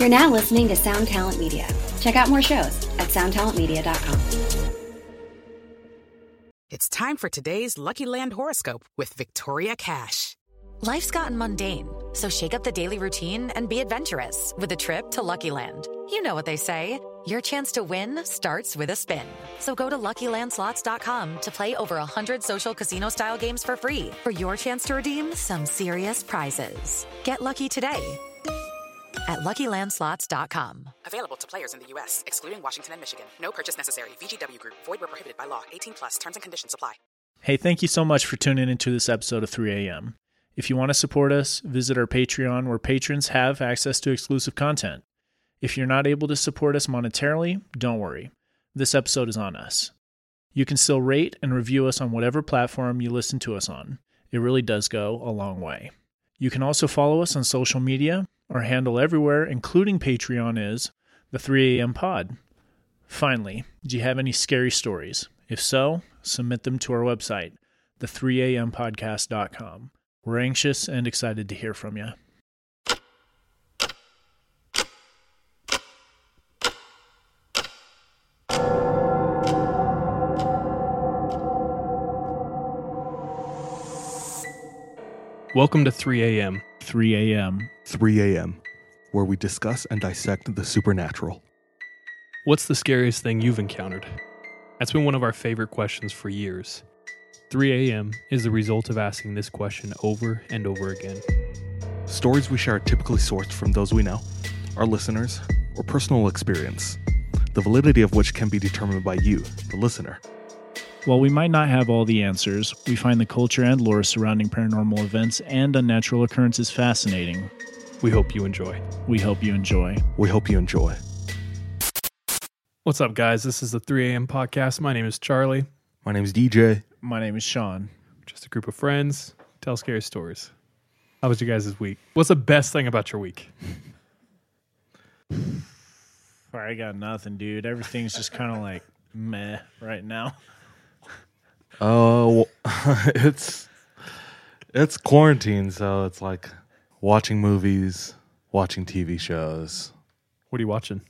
You're now listening to Sound Talent Media. Check out more shows at soundtalentmedia.com. It's time for today's Lucky Land horoscope with Victoria Cash. Life's gotten mundane, so shake up the daily routine and be adventurous with a trip to Lucky Land. You know what they say. Your chance to win starts with a spin. So go to LuckyLandSlots.com to play over 100 social casino-style games for free for your chance to redeem some serious prizes. Get lucky today at LuckyLandSlots.com. Available to players in the U.S., excluding Washington and Michigan. No purchase necessary. VGW Group. Void where prohibited by law. 18 plus. Terms and conditions apply. Hey, thank you so much for tuning into this episode of 3 a.m. If you want to support us, visit our Patreon where patrons have access to exclusive content. If you're not able to support us monetarily, don't worry. This episode is on us. You can still rate and review us on whatever platform you listen to us on. It really does go a long way. You can also follow us on social media. Our handle everywhere, including Patreon, is the 3 a.m. pod. Finally, do you have any scary stories? If so, submit them to our website, the3ampodcast.com. We're anxious and excited to hear from you. Welcome to 3 a.m. 3 a.m. 3 a.m., where we discuss and dissect the supernatural. What's the scariest thing you've encountered? That's been one of our favorite questions for years. 3 a.m. is the result of asking this question over and over again. Stories we share are typically sourced from those we know, our listeners, or personal experience, the validity of which can be determined by you, the listener. While we might not have all the answers, we find the culture and lore surrounding paranormal events and unnatural occurrences fascinating. We hope you enjoy. We hope you enjoy. We hope you enjoy. What's up, guys? This is the 3 a.m. podcast. My name is Charlie. My name is DJ. My name is Sean. Just a group of friends, tell scary stories. How was you guys this week? What's the best thing about your week? I got nothing, dude. Everything's just kind of like meh right now. Oh, it's it's quarantine, so it's like watching movies, watching TV shows. What are you watching?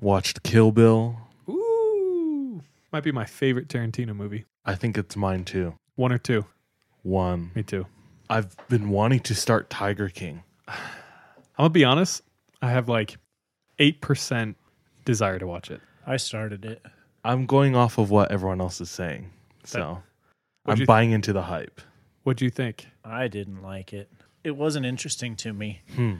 Watched Kill Bill. Ooh, might be my favorite Tarantino movie. I think it's mine too. One or two. One. Me too. I've been wanting to start Tiger King. I'm gonna be honest. I have like eight percent desire to watch it. I started it. I'm going off of what everyone else is saying. So What'd I'm you- buying into the hype. What do you think? I didn't like it. It wasn't interesting to me. Hmm.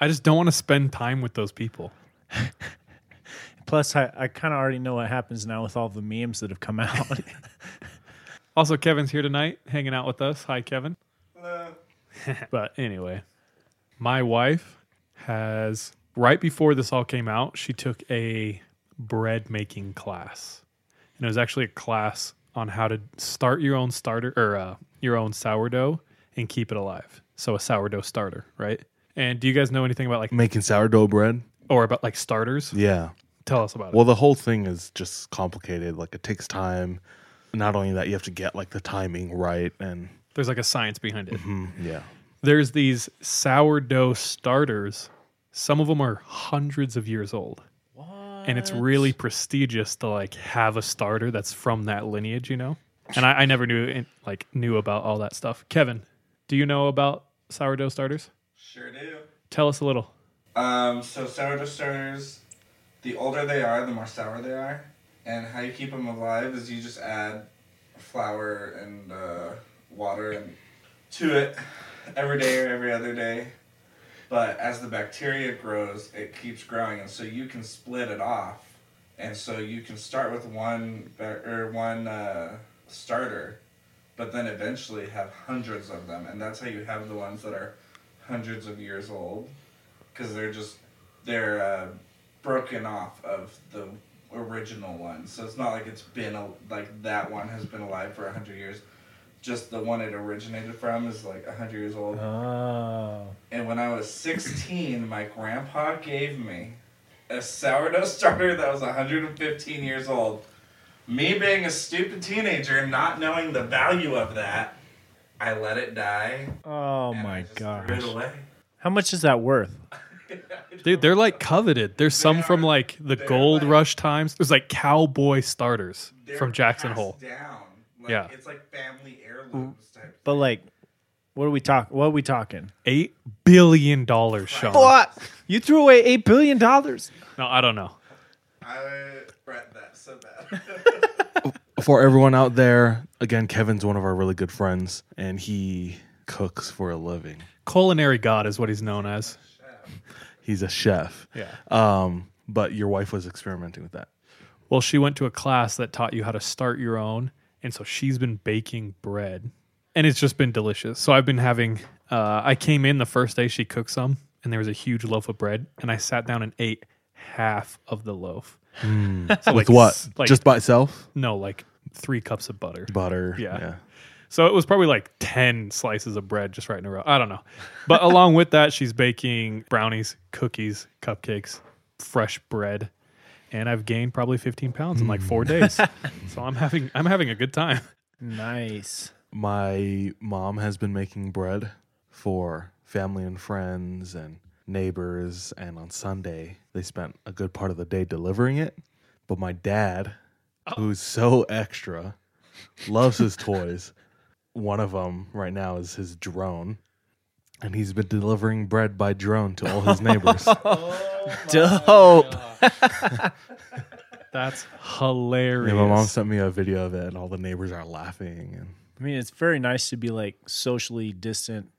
I just don't want to spend time with those people. Plus, I, I kind of already know what happens now with all the memes that have come out. Also, Kevin's here tonight, hanging out with us. Hi, Kevin. Hello. but anyway, my wife has right before this all came out, she took a bread making class, and it was actually a class on how to start your own starter or uh, your own sourdough and keep it alive. So a sourdough starter, right? And do you guys know anything about like Making sourdough bread? or about like starters? Yeah. Tell us about it. Well, the whole thing is just complicated. Like it takes time. Not only that, you have to get like the timing right and. There's like a science behind it. mm, yeah. there's these sourdough starters. Some of them are hundreds of years old. And it's really prestigious to like have a starter that's from that lineage, you know? And I, I never knew like knew about all that stuff. Kevin, do you know about sourdough starters? Sure do. Tell us a little. Um, so sourdough starters, the older they are, the more sour they are. And how you keep them alive is you just add flour and uh, water and to it every day or every other day. But as the bacteria grows, it keeps growing, and so you can split it off. And so you can start with one or one uh, starter, but then eventually have hundreds of them, and that's how you have the ones that are hundreds of years old because they're just they're uh, broken off of the original one. So it's not like it's been a, like that one has been alive for hundred years. Just the one it originated from is like a hundred years old. oh. And when I was sixteen, my grandpa gave me a sourdough starter that was 115 years old. Me being a stupid teenager and not knowing the value of that, I let it die. Oh and I my just Threw it away. How much is that worth? Dude, they're like coveted. There's some from like the gold like- rush times. There's like cowboy starters from Jackson Hole. Down. Like, Yeah. It's like family heirlooms type. But like, what are we talk? What are we talking? Eight billion dollars, Sean. What? You threw away eight billion dollars. No, I don't know. I regret that so bad. For everyone out there, again, Kevin's one of our really good friends, and he cooks for a living. Culinary god is what he's known as. He's a chef. Yeah. Um, but your wife was experimenting with that. Well, she went to a class that taught you how to start your own, and so she's been baking bread, and it's just been delicious. So I've been having. Uh, I came in the first day she cooked some, and there was a huge loaf of bread, and I sat down and ate half of the loaf. So With like what? Like Just by itself? no, like three cups of butter. Butter. Yeah. So it was probably like 10 slices of bread just right in a row. I don't know. But along with that, she's baking brownies, cookies, cupcakes, fresh bread. And I've gained probably 15 pounds in like four hmm. days. So I'm having I'm having a good time. Nice. My mom has been making bread for family and friends and neighbors. And on Sunday, they spent a good part of the day delivering it. But my dad, oh. who's so extra, loves his toys. One of them right now is his drone. And he's been delivering bread by drone to all his neighbors. Oh, Dope. That's hilarious. Yeah, my mom sent me a video of it, and all the neighbors are laughing. And I mean, it's very nice to be like socially distant,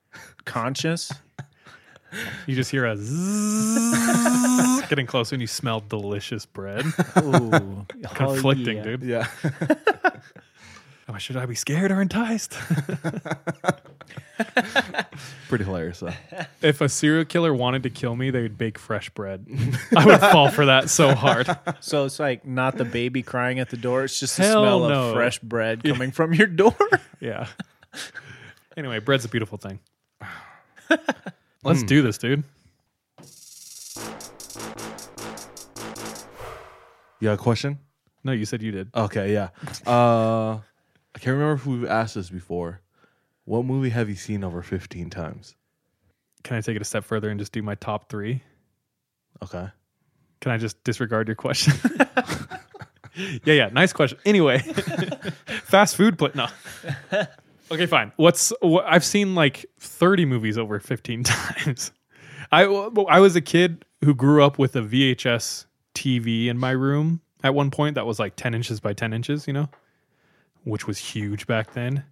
conscious. You just hear a zzz getting closer and you smell delicious bread. Ooh, Conflicting, yeah. dude. yeah, Oh, should I be scared or enticed? pretty hilarious. Though. if a serial killer wanted to kill me, they would bake fresh bread. I would fall for that so hard. So it's like not the baby crying at the door. It's just the smell no. of fresh bread coming from your door. Yeah. Anyway, bread's a beautiful thing. Let's do this, dude. You got a question? No, you said you did. Okay, yeah. Uh, I can't remember if we've asked this before. What movie have you seen over fifteen times? Can I take it a step further and just do my top three? Okay. Can I just disregard your question? yeah, yeah. Nice question. Anyway, fast food, but no. Okay, fine. What's what, I've seen like 30 movies over 15 times. I I was a kid who grew up with a VHS TV in my room at one point that was like 10 inches by 10 inches, you know, which was huge back then.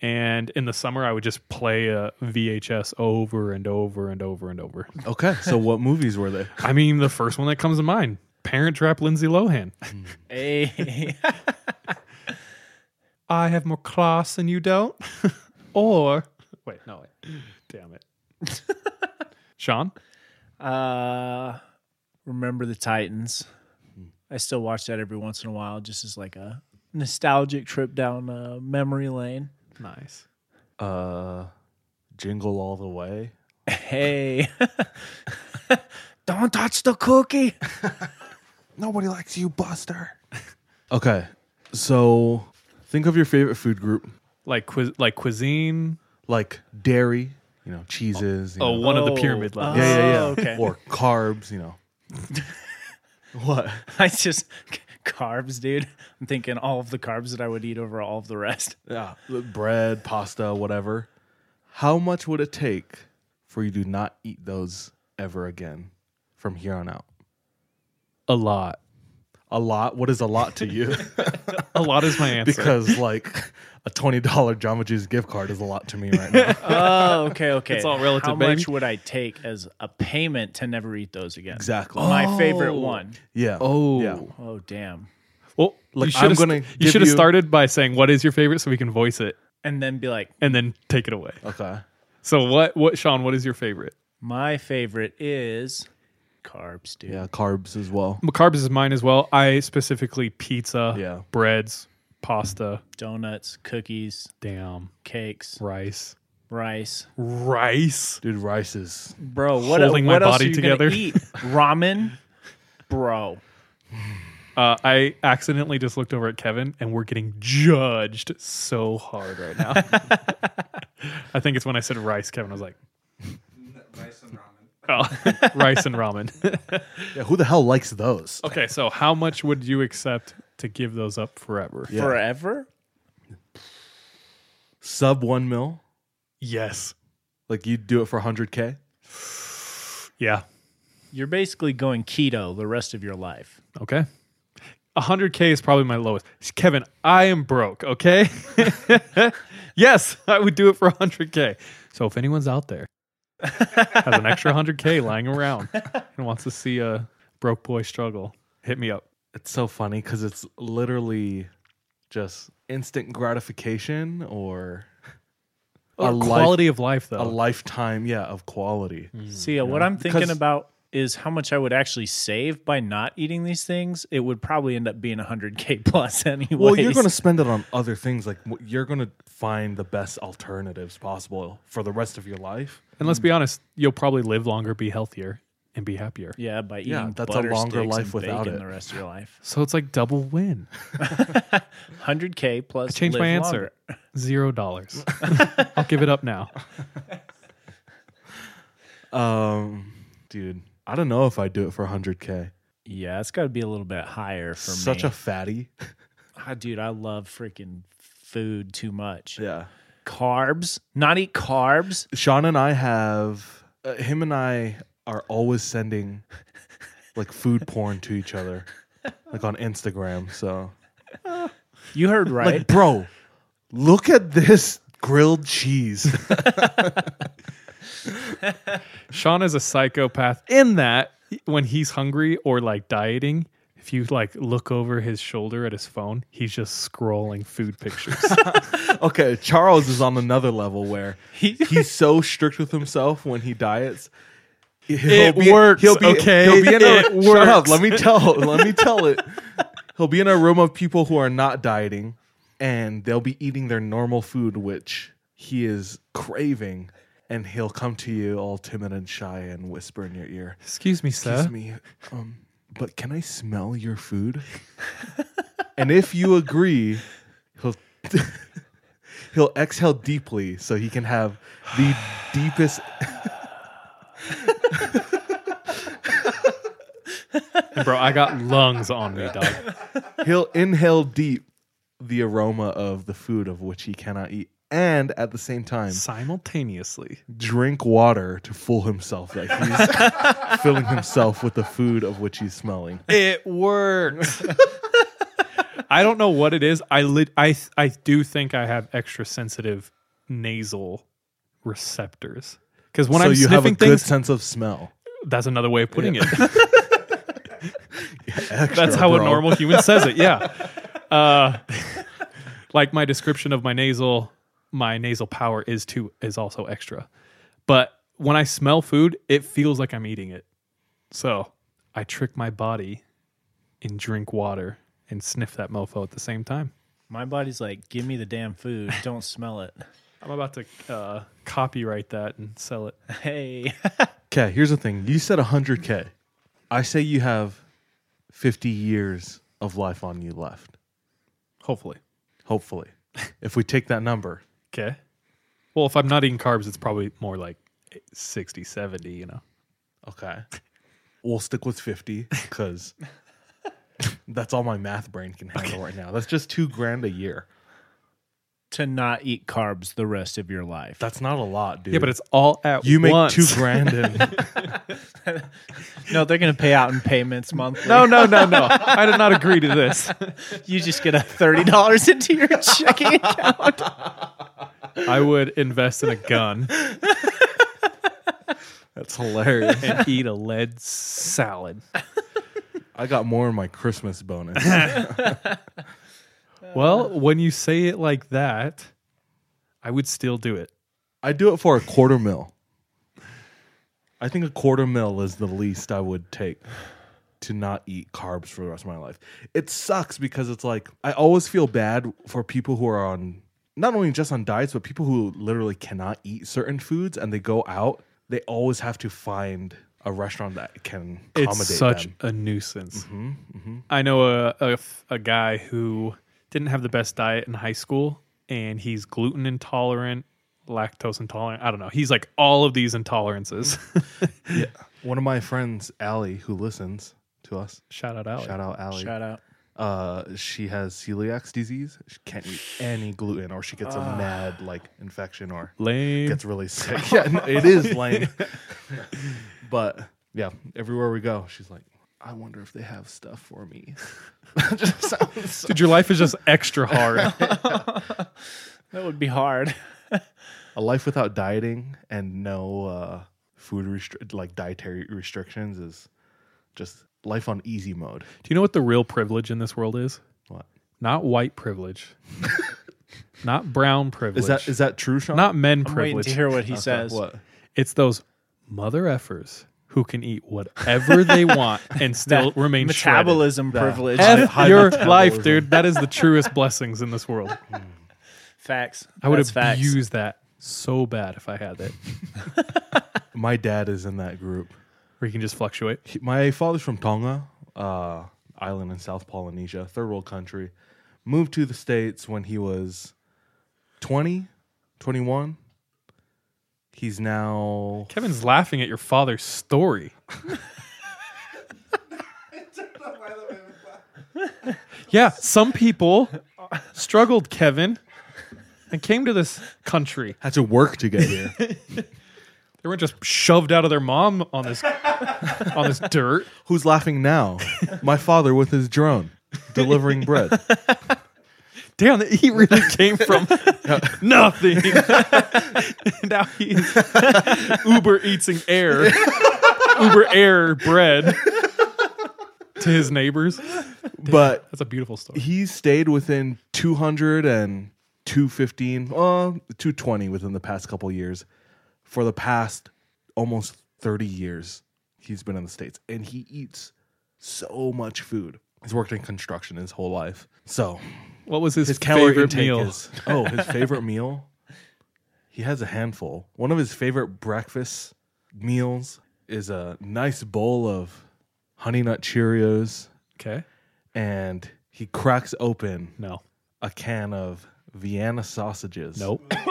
And in the summer, I would just play a VHS over and over and over and over. Okay. So what movies were they? I mean, the first one that comes to mind Parent Trap Lindsay Lohan. hey, I have more class than you don't. or, wait, no, wait. Damn it. Sean? uh, remember the Titans? I still watch that every once in a while, just as like a nostalgic trip down uh, memory lane. Nice. Uh, Jingle All the Way. Hey, don't touch the cookie. Nobody likes you, Buster. okay. So think of your favorite food group, Like, quiz- like cuisine. like dairy, you know, cheeses. You Oh, know. one of the Oh, pyramid levels. yeah, yeah, yeah. Oh, okay. Or carbs, you know. what? I just carbs, dude. I'm thinking all of the carbs that I would eat over all of the rest. Yeah, bread, pasta, whatever. How much would it take for you to not eat those ever again from here on out? A lot. A lot. What is a lot to you? A lot is my answer. because like a twenty dollar Jamba Juice gift card is a lot to me right now. Oh, okay, okay. It's all relative, How baby. much would I take as a payment to never eat those again? exactly. My oh. favorite one. Yeah. Oh. Yeah. Oh, damn. well, Look, you should I'm have gonna you should have you- started by saying what is your favorite so we can voice it And then be like, and then take it away. Okay. So what what Sean, what is your favorite? my favorite is carbs, dude. Yeah, carbs as well. Carbs is mine as well. I specifically pizza, Yeah. breads, pasta, Donuts, cookies, damn, cakes, rice. rice. Rice. Dude, rice is Bro, what, Holding my what else body are you gonna together. Eat? Ramen? Bro. Uh, I accidentally just looked over at Kevin, and we're getting judged so hard right now. I think it's when I said rice. Kevin was like, Rice and ramen. Oh, rice and ramen. Yeah, who the hell likes those? okay, so how much would you accept to give those up forever? Yeah. Forever? Sub one mil? Yes. Like you'd do it for 100K? Yeah. You're basically going keto the rest of your life. Okay. 100K is probably my lowest. Kevin, I am broke, okay? yes, I would do it for 100K. So if anyone's out there has an extra 100K lying around and wants to see a broke boy struggle, hit me up. It's so funny because it's literally just instant gratification or A life- quality of life, though. a lifetime, yeah, of quality. See, uh, what I'm thinking Because- about is how much I would actually save by not eating these things. It would probably end up being 100K plus anyway. Well, you're going to spend it on other things. Like you're going to find the best alternatives possible for the rest of your life. and let's be honest, you'll probably live longer, be healthier, and be happier. Yeah, by eating Yeah, that's a butter longer sticks life and without bacon it. the rest of your life. So it's like double win. 100K plus. I changed live my answer. longer. Zero dollars. I'll give it up now. Um, dude, I don't know if I'd do it for 100k. Yeah, it's got to be a little bit higher for me. Such me. a fatty. Ah, dude, I love freaking food too much. Yeah. Carbs, not eat carbs. Sean and I have uh, him and I are always sending like food porn to each other, like on Instagram. So, You heard right. like, bro, look at this grilled cheese. Sean is a psychopath in that when he's hungry or like dieting, if you like look over his shoulder at his phone, he's just scrolling food pictures. okay, Charles is on another level where he's so strict with himself when he diets. He'll It works, He'll be, okay? He'll be in a, Shut up. Let me tell. Let me tell it. He'll be in a room of people who are not dieting, and they'll be eating their normal food, which he is craving, and he'll come to you all timid and shy and whisper in your ear, Excuse me, sir. "Excuse me, um, but can I smell your food?" and if you agree, he'll he'll exhale deeply so he can have the deepest. Bro, I got lungs on me, dog. He'll inhale deep the aroma of the food of which he cannot eat, and at the same time Simultaneously. drink water to fool himself that he's filling himself with the food of which he's smelling. It works. I don't know what it is. I lit I I do think I have extra sensitive nasal receptors. Because when so I'm you have a sniffing good things, sense of smell. that's another way of putting it. Extra, That's how a normal human says it. Yeah. Uh, like my description of my nasal, my nasal power is too is also extra. But when I smell food, it feels like I'm eating it. So I trick my body and drink water and sniff that mofo at the same time. My body's like, give me the damn food. Don't smell it. I'm about to uh, copyright that and sell it. Hey. Okay, here's the thing. You said 100K. I say you have 50 years of life on you left, Hopefully. hopefully. if we take that number, Okay. Well, if I'm not eating carbs, it's probably more like 60, 70, you know. Okay. We'll stick with 50 because that's all my math brain can handle right now. That's just two grand a year. To not eat carbs the rest of your life. That's not a lot, dude. Yeah, but it's all at you make two grand and no, they're going to pay out in payments monthly. No, no, no, no. I did not agree to this. you just get a $30 into your checking account. I would invest in a gun that's hilarious. and eat a lead salad. I got more in my Christmas bonus. Well, when you say it like that, I would still do it. I do it for a quarter mil. I think a quarter mil is the least I would take to not eat carbs for the rest of my life. It sucks because it's like I always feel bad for people who are on not only just on diets, but people who literally cannot eat certain foods and they go out. They always have to find a restaurant that can accommodate It's such them. a nuisance. Mm-hmm, mm-hmm. I know a, a a guy who didn't have the best diet in high school, and he's gluten intolerant, lactose intolerant. I don't know. He's like all of these intolerances. Yeah. One of my friends, Allie, who listens to us, Shout out Allie. shout out Allie. Shout out. Uh, she has celiac disease. She can't eat any gluten, or she gets a mad like infection, or Lame. gets really sick. yeah, no, it is lame. but yeah, everywhere we go, she's like, I wonder if they have stuff for me. Just so- Dude, your life is just extra hard. That would be hard. a life without dieting and no uh, food restri- like dietary restrictions is just life on easy mode. Do you know what the real privilege in this world is? What Not white privilege. not brown privilege. is that? Is that true, Sean? not men I'm waiting privilege. to hear what he Okay, says. What? It's those mother effers who can eat whatever they want and still That remain metabolism That- privilege. shredded. F High your metabolism. life, dude. That is the truest blessings in this world. facts. I would That's facts. abuse that so bad if I had it. My dad is in that group. Where you can just fluctuate. He- my father's from Tonga, uh, island in South Polynesia, third world country. Moved to the States when he was 20, 21. He's now Kevin's laughing at your father's story. yeah, some people struggled, Kevin, and came to this country. had to work to get here. They weren't just shoved out of their mom on this on this dirt. Who's laughing now? My father with his drone delivering bread. Damn, he really came from nothing. now he's Uber eating air, Uber air bread to his neighbors. But That's a beautiful story. he stayed within 200 and 215, uh, 220 within the past couple years. For the past almost 30 years, he's been in the States and he eats so much food. He's worked in construction his whole life. So What was his, his calorie favorite meal? is oh, his favorite meal? He has a handful. One of his favorite breakfast meals is a nice bowl of honey nut Cheerios Okay. and he cracks open No. a can of Vienna sausages. Nope.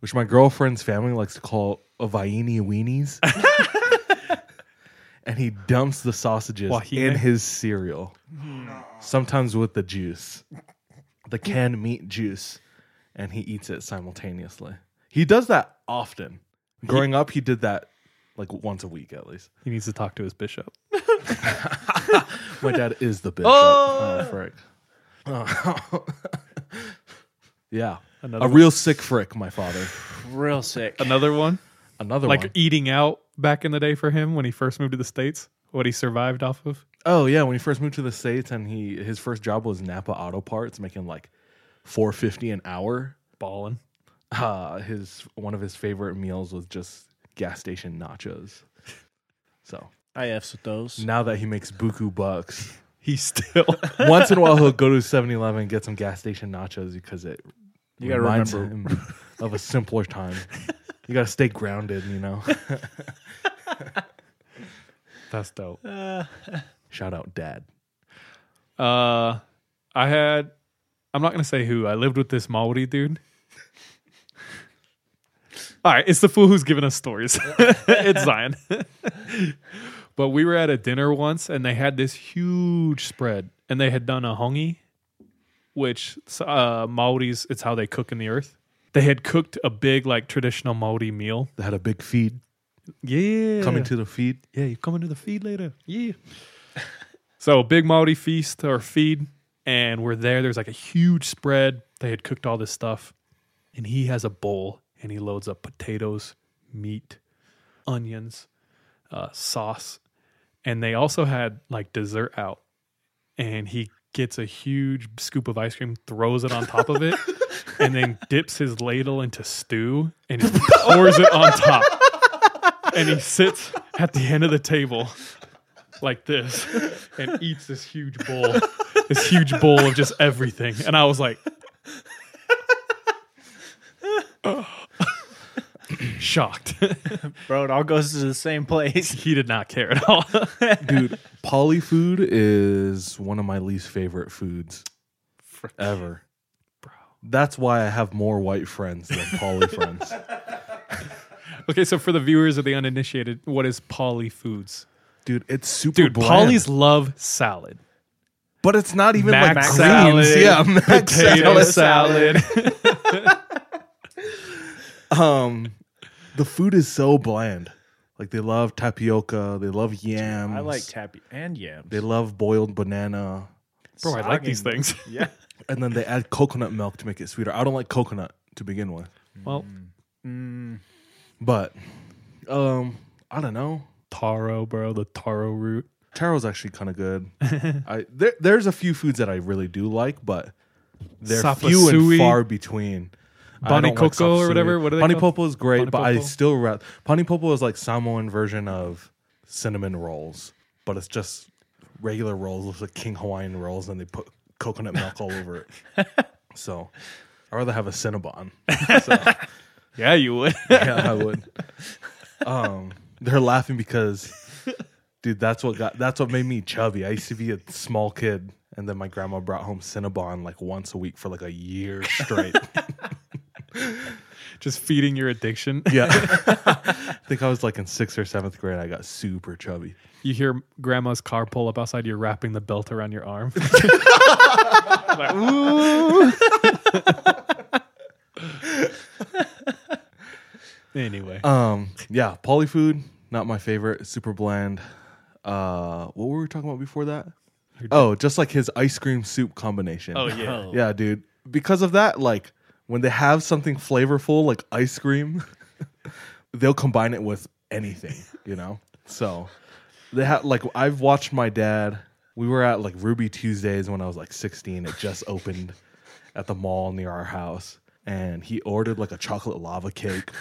Which my girlfriend's family likes to call a Vieni weenies. and he dumps the sausages Wahine? in his cereal. Hmm. Sometimes with the juice. The canned meat juice. And he eats it simultaneously. He does that often. Growing up, he did that like once a week at least. He needs to talk to his bishop. My dad is the bishop. Oh, oh frick. yeah. Another a one? real sick frick, my father. Real sick. Another one, Another like one. eating out back in the day for him when he first moved to the states. What he survived off of. Oh yeah, when he first moved to the states, and he his first job was Napa Auto Parts, making like four fifty an hour. Balling. Uh, his one of his favorite meals was just gas station nachos. So I F's with those. now that he makes buku bucks, he still. once in a while he'll go to 7-Eleven and get some gas station nachos because it You gotta reminds remember- him of a simpler time. You gotta stay grounded, you know. That's dope. Shout out, Dad. Uh, I had. I'm not gonna say who. I lived with this Maori dude. All right, it's the fool who's giving us stories. it's Zion. but we were at a dinner once, and they had this huge spread, and they had done a hangi, which uh, Maoris. It's how they cook in the earth. They had cooked a big, like traditional Maori meal. They had a big feed Yeah, coming to the feed. yeah, you coming to the feed later. Yeah. so big Maori feast or feed, and we're there. There's like a huge spread. They had cooked all this stuff, and he has a bowl, and he loads up potatoes, meat, onions, uh, sauce, and they also had like dessert out, and he gets a huge scoop of ice cream, throws it on top of it, and then dips his ladle into stew and he pours it on top and he sits at the end of the table like this and eats this huge bowl, this huge bowl of just everything. And I was like, shocked. Bro, it all goes to the same place. he did not care at all. Dude, poly food is one of my least favorite foods ever. Bro. That's why I have more white friends than poly friends. Okay, so for the viewers of the uninitiated, what is poly foods? Dude, it's super Dude, bland. polys love salad. but it's not even Mac like salad, greens. Yeah, mac Potato salad. salad. Um, the food is so bland. Like they love tapioca, they love yams. I like tappy and yams. They love boiled banana, Bro, I like these things. Yeah. And then they add coconut milk to make it sweeter. I don't like coconut to begin with, Well, but um, I don't know. taro, bro, the taro root. Taro's actually kind of good. I there, there's a few foods that I really do like, but they're few and Sapasui. far between. I Bani don't like coco or whatever? What are they Pani popo is great, Pani but I still ra- pani popo is like Samoan version of cinnamon rolls, but it's just regular rolls. It's like King Hawaiian rolls, and they put coconut milk all over it. So I'd rather have a Cinnabon. Yeah, you would. yeah, I would. Um, they're laughing because, dude, that's what got that's what made me chubby. I used to be a small kid, and then my grandma brought home Cinnabon like once a week for like a year straight. Just feeding your addiction. yeah, I think I was like in sixth or seventh grade. I got super chubby. You hear grandma's car pull up outside, you're wrapping the belt around your arm. Like, "Ooh." anyway, Um, yeah, polyfood, not my favorite. Super bland. Uh, what were we talking about before that? Oh, just like his ice cream soup combination. oh yeah, Yeah, dude. Because of that, like when they have something flavorful like ice cream, they'll combine it with anything, you know? So they have like I've watched my dad. We were at like Ruby Tuesdays when I was like 16. It just opened at the mall near our house. And he ordered like a chocolate lava cake.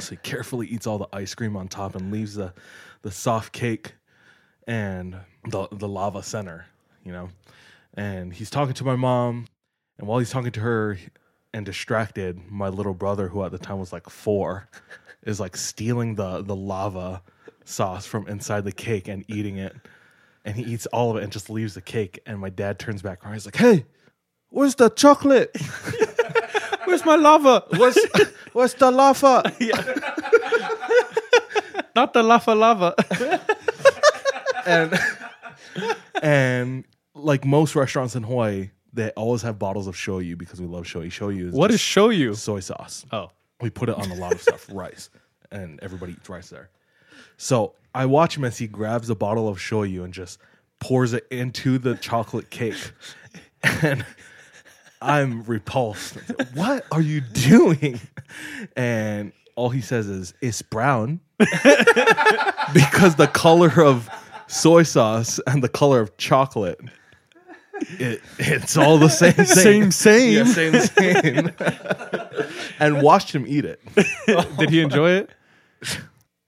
So he carefully eats all the ice cream on top and leaves the the soft cake and the the lava center, you know. And he's talking to my mom, and while he's talking to her and distracted, my little brother, who at the time was like four, is like stealing the the lava sauce from inside the cake and eating it. And he eats all of it and just leaves the cake. And my dad turns back around. He's like, "Hey, where's the chocolate? where's my lava? Where's where's the lava?" Not the lava lava. and and like most restaurants in Hawaii, they always have bottles of shoyu because we love shoyu. Shoyu is what is just show soy sauce. Oh, We put it on a lot of stuff, rice, and everybody eats rice there. So I watch him as he grabs a bottle of shoyu and just pours it into the chocolate cake, and I'm repulsed. What are you doing? And all he says is, "It's brown," because the color of soy sauce and the color of chocolate. It, it's all the same thing. Same, same. Yeah, same, same. and watched him eat it. did he enjoy it?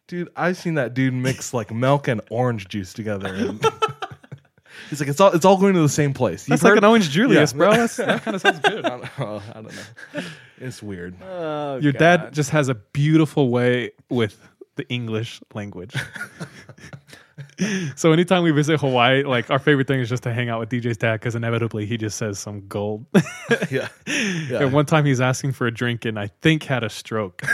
Dude, I've seen that dude mix like milk and orange juice together. And he's like, it's all it's all going to the same place. You've That's like heard- an orange Julius, Yeah. bro. That's, that kind of sounds good. I don't, oh, I don't know. It's weird. Oh, Your dad just has a beautiful way with the English language. So anytime we visit Hawaii, like our favorite thing is just to hang out with DJ's dad because inevitably he just says some gold. yeah. Yeah. and one time he's asking for a drink and I think had a stroke.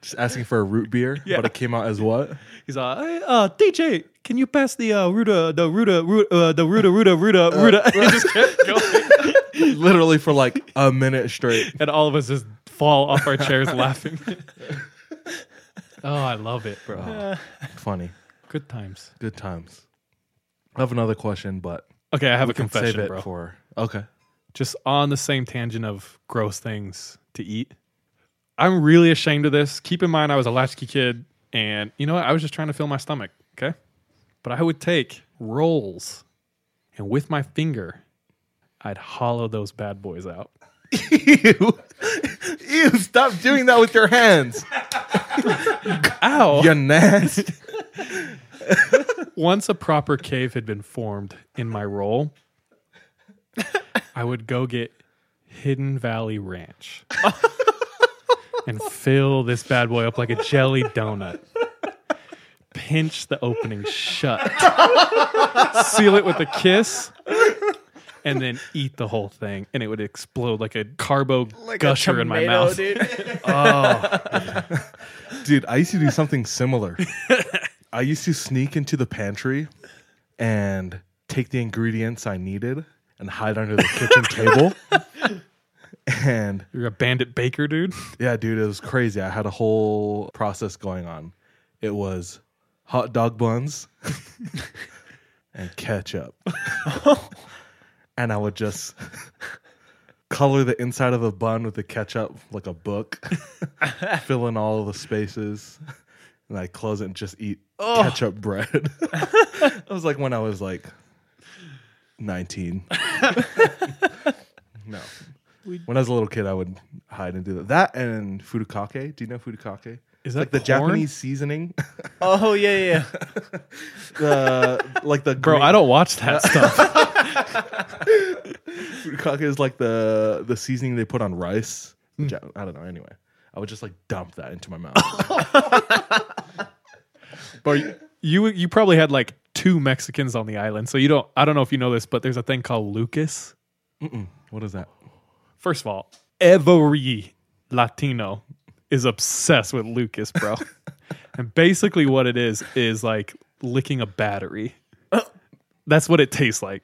Just asking for a root beer, but it came out as what? He's like, hey, uh, DJ, can you pass the uh, Ruda, the Ruda, Ruda, uh, the Ruda, Ruda, Ruda, Ruda? he just kept going. Literally for like a minute straight. and all of us just fall off our chairs laughing. Oh, I love it, bro. Oh, funny. Good times. Good times. I have another question, but Okay, I have we a can confession, save it bro. for okay. Just on the same tangent of gross things to eat. I'm really ashamed of this. Keep in mind, I was a latchkey kid, and you know what? I was just trying to fill my stomach. Okay, but I would take rolls, and with my finger, I'd hollow those bad boys out. Ew. Ew, stop doing that with your hands. Ow! You nasty. Once a proper cave had been formed in my roll, I would go get Hidden Valley Ranch and fill this bad boy up like a jelly donut. Pinch the opening shut. Seal it with a kiss. And then eat the whole thing, and it would explode like a carbo gusher in my mouth. Oh. Dude, I used to do something similar. I used to sneak into the pantry and take the ingredients I needed and hide under the kitchen table. And You're a bandit baker, dude. yeah, dude, it was crazy. I had a whole process going on. It was hot dog buns and ketchup. And I would just color the inside of the bun with the ketchup like a book, fill in all of the spaces, and I close it and just eat ketchup bread. it was like when I was like 19. no. When I was a little kid, I would hide and do that. That and furikake. Do you know furikake? Is that like that the corn? Japanese seasoning? Oh yeah, yeah. the like the Bro, green- I don't watch that stuff. Furikake is like the the seasoning they put on rice. Hmm. Ja- I don't know. Anyway, I would just like dump that into my mouth. but you- you you probably had like two Mexicans on the island, so you don't. I don't know if you know this, but there's a thing called Lucas. what is that? First of all, every Latino is obsessed with Lucas, bro. and basically, what it is is like licking a battery. That's what it tastes like.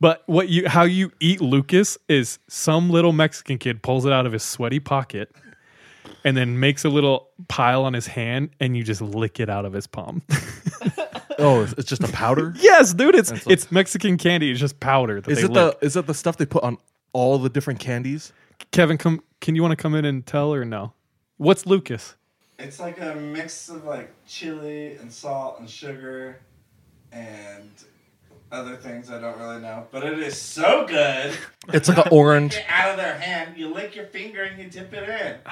But what you how you eat Lucas is some little Mexican kid pulls it out of his sweaty pocket and then makes a little pile on his hand and you just lick it out of his palm. Oh, it's, it's just a powder. yes, dude, it's like- it's Mexican candy, it's just powder that Is they it lick. the is it the stuff they put on all the different candies? Kevin, come can you want to come in and tell or no? What's Lucas? It's like a mix of like chili and salt and sugar and other things I don't really know. But it is so good. It's like an orange. Get out of their hand, you lick your finger and you dip it in.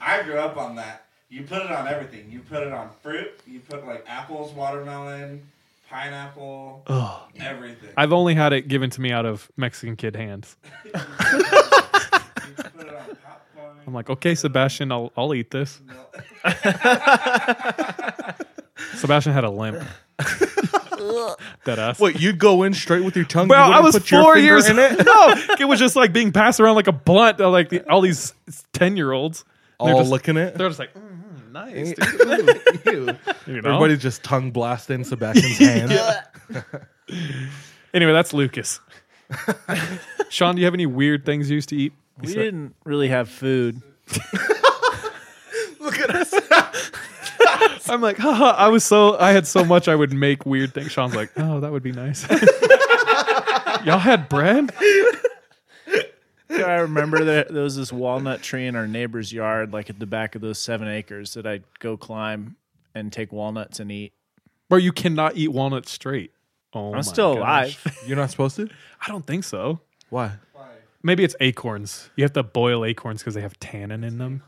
I grew up on that. You put it on everything. You put it on fruit. You put like apples, watermelon, pineapple, everything. I've only had it given to me out of Mexican kid hands. You put it on popcorn. I'm like, okay, Sebastian, I'll I'll eat this. Sebastian had a limp. that ass. Wait, you'd go in straight with your tongue? Bro, You I wouldn't was put your four years in it. no, it was just like being passed around like a blunt. uh, Like the, all these ten year olds, All just, licking it. they're just like, mm, nice. Ew. You know? Everybody's just tongue blasting Sebastian's hand. Anyway, that's Lucas. Sean, do you have any weird things you used to eat? We didn't really have food. I'm like, haha, I was so I had so much I would make weird things. Sean's like, oh, that would be nice. Y'all had bread? I remember there, there was this walnut tree in our neighbor's yard, like at the back of those seven acres, that I'd go climb and take walnuts and eat. Bro, you cannot eat walnuts straight. Oh, my I'm still gosh. alive. You're not supposed to? I don't think so. Why? Maybe it's acorns. You have to boil acorns because they have tannin in them.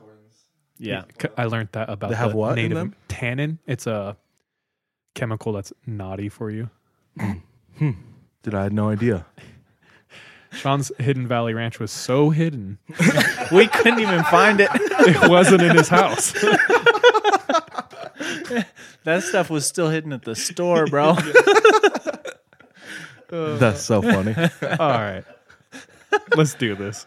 Yeah. I learned that about They have the what in native them? tannin. It's a chemical that's naughty for you. Hmm. Did I had no idea. Sean's Hidden Valley Ranch was so hidden, We couldn't even find it. it wasn't in his house. That stuff was still hidden at the store, bro. That's so funny. All right, let's do this.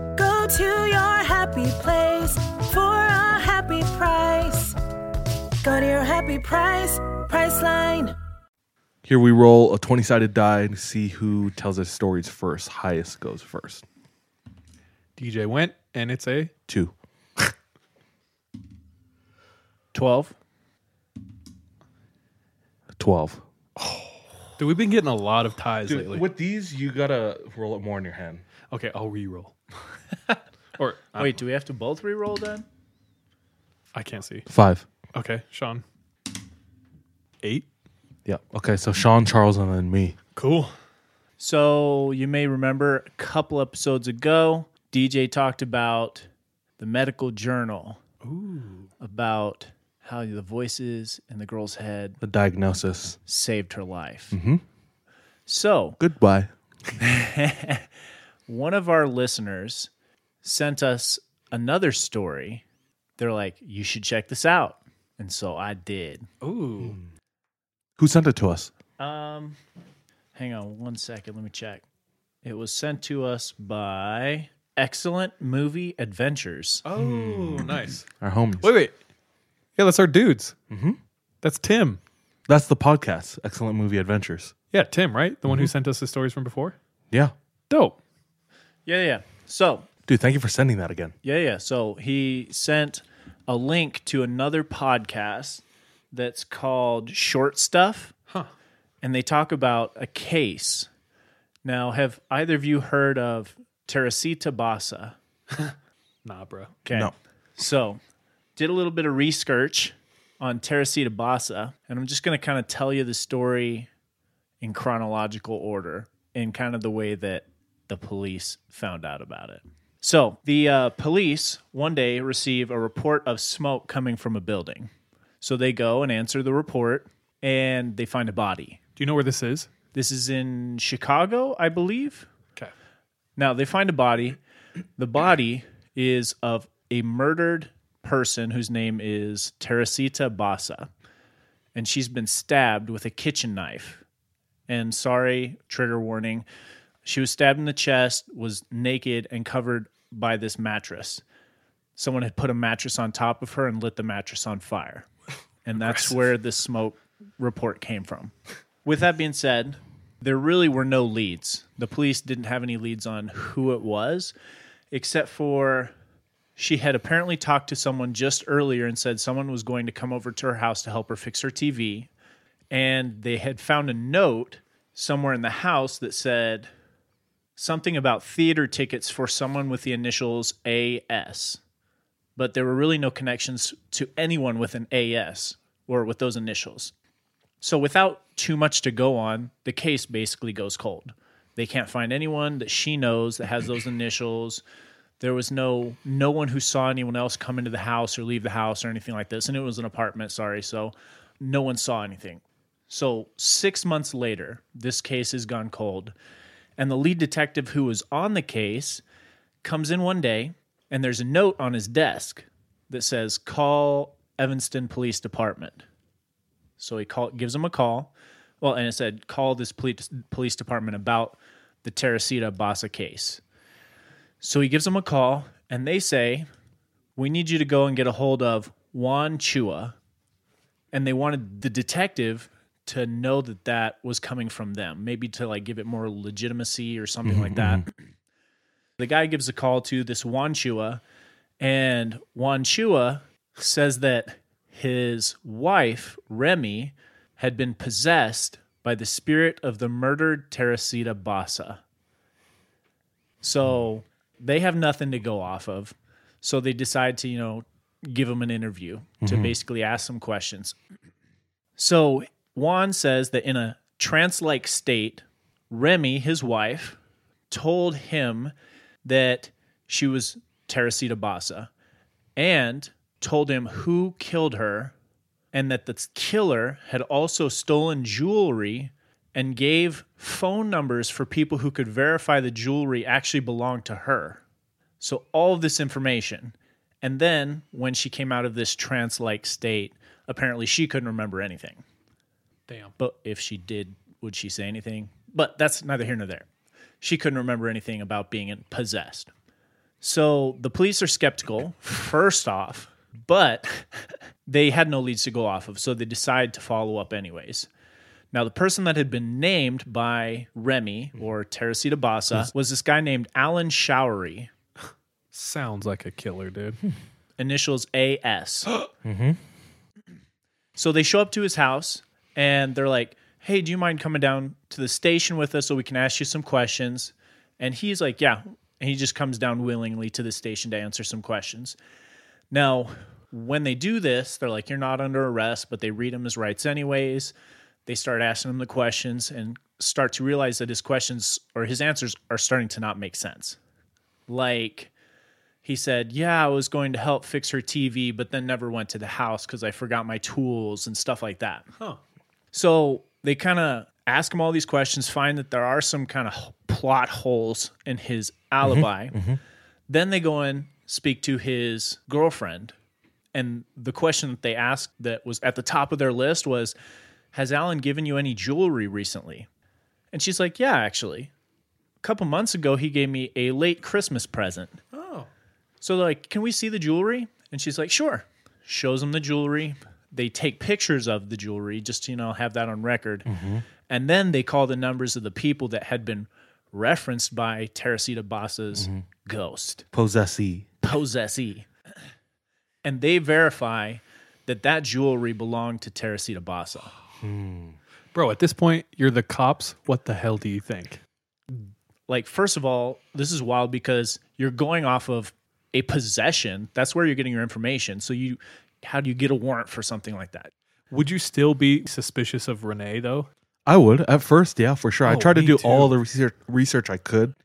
Go to your happy place for a happy price. Go to your happy price, Priceline. Here we roll a 20 sided die to see who tells us stories first. Highest goes first. DJ went, and it's a Two. 12. 12. Dude, we've been getting a lot of ties Dude, lately. with these, you gotta roll it more in your hand. Okay, I'll re-roll. Or I- Wait, do we have to both re-roll then? I can't see. Five. Okay, Sean. Eight. Yeah. Okay, so Sean, Charles, and then me. Cool. So you may remember a couple episodes ago, DJ talked about the medical journal. About how the voices in the girl's head The diagnosis. saved her life. Mm-hmm. So Goodbye. one of our listeners sent us another story. They're like, you should check this out. And so I did. Ooh. Who sent it to us? Um, hang on one second. Let me check. It was sent to us by Excellent Movie Adventures. Oh, nice. Our homies. Wait, wait. Yeah, that's our dudes. Mm-hmm. That's Tim. That's the podcast. Excellent movie adventures. Yeah, Tim, right? The one who sent us the stories from before. Yeah. Dope. Yeah, yeah. So, Dude, thank you for sending that again. yeah, yeah. So he sent a link to another podcast that's called Short Stuff. Huh. And they talk about a case. Now, have either of you heard of Teresita Basa? Nah, bro. Okay. No. So, did a little bit of research on Teresita Basa, and I'm just going to kind of tell you the story in chronological order in kind of the way that the police found out about it. So, the uh, police one day receive a report of smoke coming from a building. So, they go and answer the report, and they find a body. Do you know where this is? This is in Chicago, I believe. Okay. Now they find a body. The body is of a murdered person whose name is Teresita Basa, And she's been stabbed with a kitchen knife. And sorry, trigger warning. She was stabbed in the chest, was naked, and covered by this mattress. Someone had put a mattress on top of her and lit the mattress on fire. And that's where the smoke report came from. With that being said, there really were no leads. The police didn't have any leads on who it was, except for she had apparently talked to someone just earlier and said someone was going to come over to her house to help her fix her TV. And they had found a note somewhere in the house that said something about theater tickets for someone with the initials AS. But there were really no connections to anyone with an AS or with those initials. So without too much to go on, the case basically goes cold. They can't find anyone that she knows that has those initials. There was no no one who saw anyone else come into the house or leave the house or anything like this, and it was an apartment. Sorry, so no one saw anything. So six months later, this case has gone cold, and the lead detective who was on the case comes in one day, and there's a note on his desk that says, "Call Evanston Police Department." So he call, gives him a call. Well, and it said, call this police, police department about the Teresita Basa case. So he gives them a call, and they say, we need you to go and get a hold of Juan Chua. And they wanted the detective to know that that was coming from them, maybe to like give it more legitimacy or something like mm-hmm, that. Mm-hmm. The guy gives a call to this Juan Chua, and Juan Chua says that his wife, Remy, had been possessed by the spirit of the murdered Teresita Basa. So they have nothing to go off of. So they decide to, you know, give him an interview to mm-hmm. basically ask some questions. So Juan says that in a trance like state, Remy, his wife, told him that she was Teresita Basa and told him who killed her and that the killer had also stolen jewelry and gave phone numbers for people who could verify the jewelry actually belonged to her. So, all this information. And then, when she came out of this trance like state, apparently she couldn't remember anything. Damn. But if she did, would she say anything? But that's neither here nor there. She couldn't remember anything about being possessed. So the police are skeptical, first off, but they had no leads to go off of, so they decide to follow up anyways. Now, the person that had been named by Remy or Teresita Basa was this guy named Alan Showery, Sounds like a killer, dude. initials AS. Mm-hmm. So they show up to his house and they're like, Hey, do you mind coming down to the station with us so we can ask you some questions? And he's like, Yeah. And he just comes down willingly to the station to answer some questions. Now, when they do this, they're like, You're not under arrest, but they read him his rights anyways. They start asking him the questions and start to realize that his questions or his answers are starting to not make sense. Like, he said, Yeah, I was going to help fix her TV, but then never went to the house because I forgot my tools and stuff like that. Huh. So they kind of ask him all these questions, find that there are some kind of plot holes in his alibi. Mm-hmm. Mm-hmm. Then they go and speak to his girlfriend. And the question that they asked that was at the top of their list was Has Alan given you any jewelry recently? And she's like, Yeah, actually. A couple months ago, he gave me a late Christmas present. Oh. So like, "Can we see the jewelry?" And she's like, "Sure." Shows him the jewelry. They take pictures of the jewelry just to, you know have that on record, mm-hmm. and then they call the numbers of the people that had been referenced by Teresita Basa's mm-hmm. ghost Possessee. possessee, and they verify that that jewelry belonged to Teresita Basa. Hmm. Bro, at this point, you're the cops. What the hell do you think? like first of all this is wild because you're going off of a possession that's where you're getting your information so you how do you get a warrant for something like that Would you still be suspicious of Renee, though? I would at first, yeah, for sure. I Oh, tried to me do all the research, research I could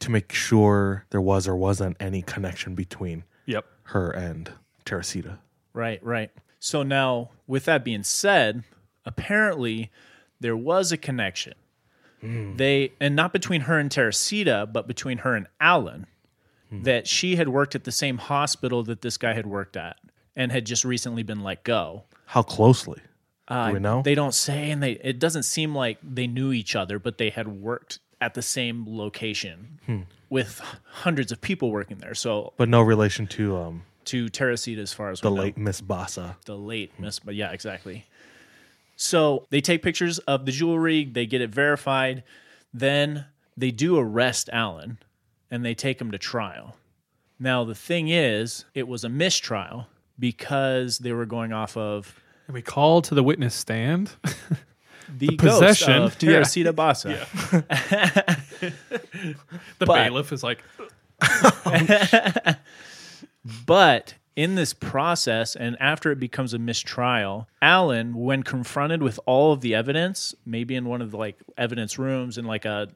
to make sure there was or wasn't any connection between Yep. her and Teresita. right right so now with that being said apparently there was a connection hmm. they and not between her and Teresita but between her and Alan hmm. that she had worked at the same hospital that this guy had worked at and had just recently been let go How closely? Uh, Do we know? They don't say, and they it doesn't seem like they knew each other, but they had worked at the same location Hmm. with hundreds of people working there. So but no relation to um, to Teresita, as far as the know. late Miss Basa. the late Miss, but yeah, exactly. So they take pictures of the jewelry, they get it verified, then they do arrest Alan, and they take him to trial. Now the thing is, it was a mistrial because they were going off of And we call to the witness stand. the, The ghost possession. of Yeah. Teresita Basa. The But- bailiff is like, But in this process, and after it becomes a mistrial, Alan, when confronted with all of the evidence, maybe in one of the like evidence rooms in like a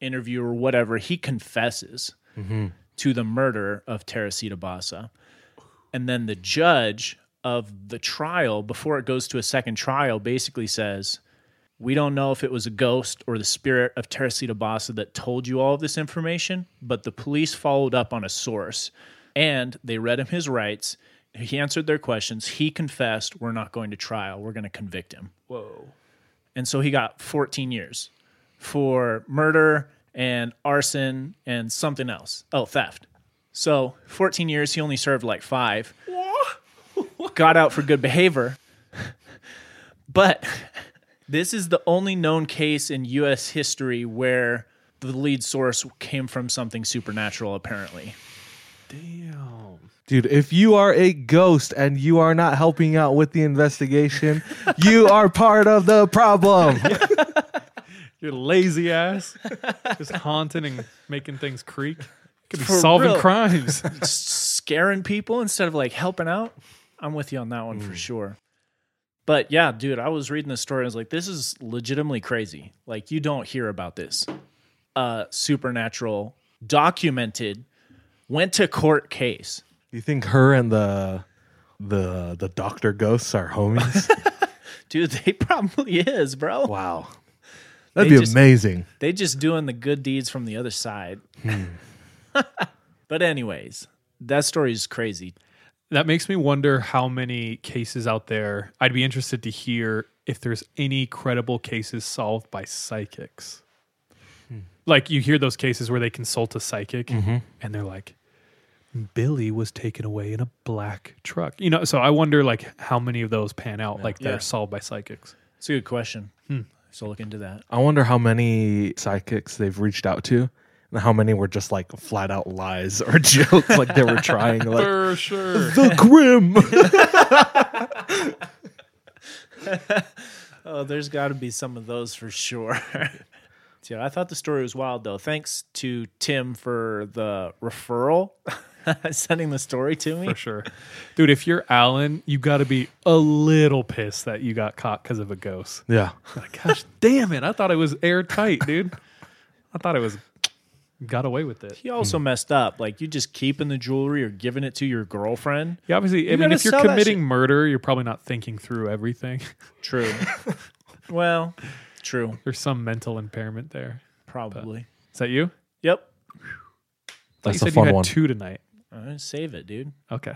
interview or whatever, he confesses mm-hmm. to the murder of Teresita Basa. And then the judge of the trial, before it goes to a second trial, basically says, we don't know if it was a ghost or the spirit of Teresita Basa that told you all of this information, but the police followed up on a source and they read him his rights. He answered their questions. He confessed, We're not going to trial. We're going to convict him. whoa. And so he got 14 years for murder and arson and something else. Oh, theft. So 14 years. He only served like five. got out for good behavior. but this is the only known case in U.S. history where the lead source came from something supernatural, apparently. Damn. Dude, if you are a ghost and you are not helping out with the investigation, you are part of the problem. You're lazy ass. Just haunting and making things creak. Could be For solving real. crimes. scaring people instead of like helping out. I'm with you on that one for sure. But yeah, dude, I was reading this story. I was like, this is legitimately crazy. Like, you don't hear about this. Uh, supernatural, documented, went to court case. you think her and the the the doctor ghosts are homies? Dude, they probably is, bro. wow. That'd They be just- amazing. They just doing the good deeds from the other side. Hmm. but anyways, that story is crazy. That makes me wonder how many cases out there. I'd be interested to hear if there's any credible cases solved by psychics. Like you hear those cases where they consult a psychic Mhm. and they're like, Billy was taken away in a black truck. You know, so I wonder like how many of those pan out, like they're Yeah. solved by psychics. It's a good question. Hmm. So look into that. I wonder how many psychics they've reached out to, and how many were just like flat out lies or jokes, like they were trying. Like For sure. the grim. Oh, there's got to be some of those for sure. yeah, I thought the story was wild though. Thanks to Tim for the referral, sending the story to me. For sure. Dude, if you're Alan, you got to be a little pissed that you got caught because of a ghost. yeah, Like, gosh damn it. I thought it was airtight, dude. I thought it was got away with it. He also messed up. Like you just keeping the jewelry or giving it to your girlfriend. Yeah, obviously, I mean, if you're committing shit. murder, you're probably not thinking through everything. True. well, true. There's some mental impairment there. Probably. Is that you? Yep. That's you a said you had one. two tonight. Uh, save it, dude. Okay.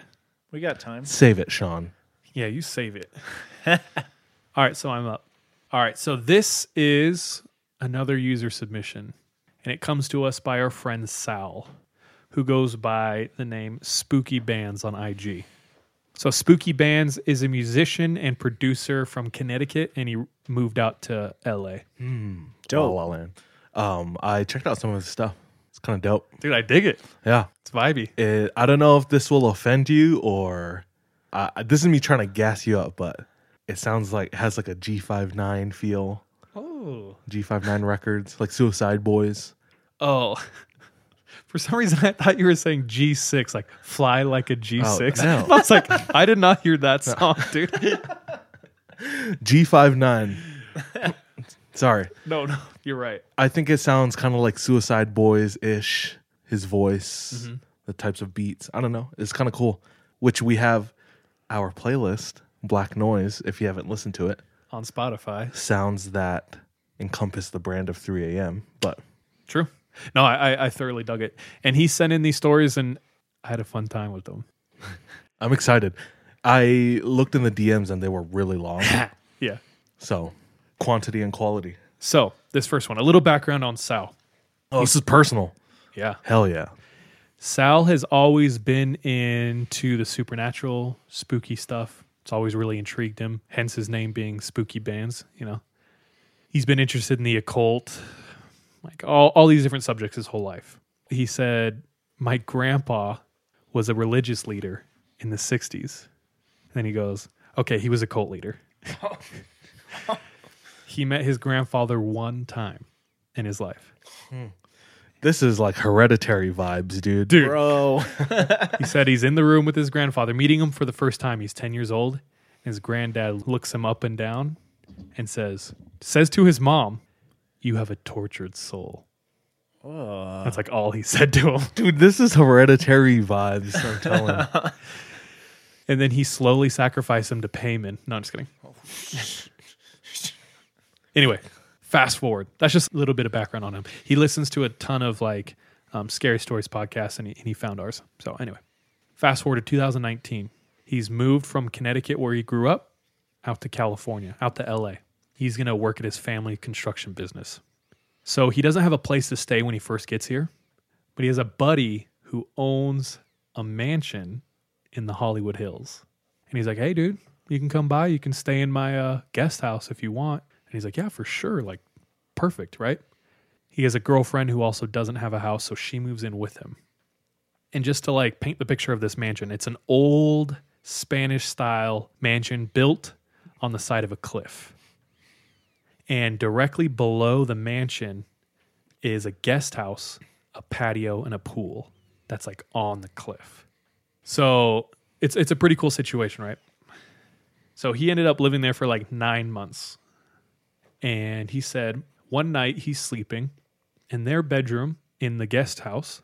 We got time. save it, Sean. Yeah, you save it. All right, so I'm up. All right, so this is another user submission, and it comes to us by our friend Sal, who goes by the name Spooky Bands on IG. So Spooky Bands is a musician and producer from Connecticut, and he moved out to LA. Dope. La La Land. Um, I checked out some of his stuff. It's kind of dope. Dude, I dig it. Yeah. It's vibey. It, I don't know if this will offend you or uh, this is me trying to gas you up, but it sounds like it has like a G59 feel. Oh. G59 records, like Suicide Boys. Oh. For some reason, I thought you were saying G6, like fly like a G6. no. I was like, I did not hear that song, dude. G59. Sorry. No, no, you're right. I think it sounds kind of like Suicide Boys ish. His voice, mm-hmm. the types of beats. I don't know. It's kind of cool. Which we have our playlist, Black Noise, if you haven't listened to it. On Spotify. Sounds that encompass the brand of 3 a.m. But True. No, I, I- thoroughly dug it. And he sent in these stories, and I had a fun time with them. I'm excited. I looked in the DMs and they were really long. Yeah. so, quantity and quality. So, this first one, a little background on Sal. Oh, this is personal. Yeah. Hell yeah. Sal has always been into the supernatural, spooky stuff. It's always really intrigued him, hence his name being Spooky Bands, you know. He's been interested in the occult, like all, all these different subjects his whole life. He said, My grandpa was a religious leader in the 60s. And then he goes, Okay, he was a cult leader. he met his grandfather one time in his life. Hmm. This is like hereditary vibes, dude. Dude. Bro. He said he's in the room with his grandfather, meeting him for the first time. He's 10 years old. His granddad looks him up and down and says, says to his mom, You have a tortured soul. That's like all he said to him. Dude, this is hereditary vibes, I'm telling. And then he slowly sacrificed him to Paimon. No, I'm just kidding. anyway, fast forward. That's just a little bit of background on him. He listens to a ton of like um, scary stories podcasts, and he, and he found ours. So anyway, fast forward to 2019. He's moved from Connecticut, where he grew up, out to California, out to LA. He's going to work at his family construction business. So he doesn't have a place to stay when he first gets here, but he has a buddy who owns a mansion in the Hollywood Hills. And he's like, "Hey, dude, you can come by. You can stay in my uh, guest house if you want." And he's like, "Yeah, for sure. Like, perfect, right?" He has a girlfriend who also doesn't have a house, so she moves in with him. And just to like paint the picture of this mansion, it's an old Spanish style mansion built on the side of a cliff. And directly below the mansion is a guest house, a patio, and a pool that's like on the cliff. So it's it's a pretty cool situation, right? So he ended up living there for like nine months. And he said one night he's sleeping, and their bedroom in the guest house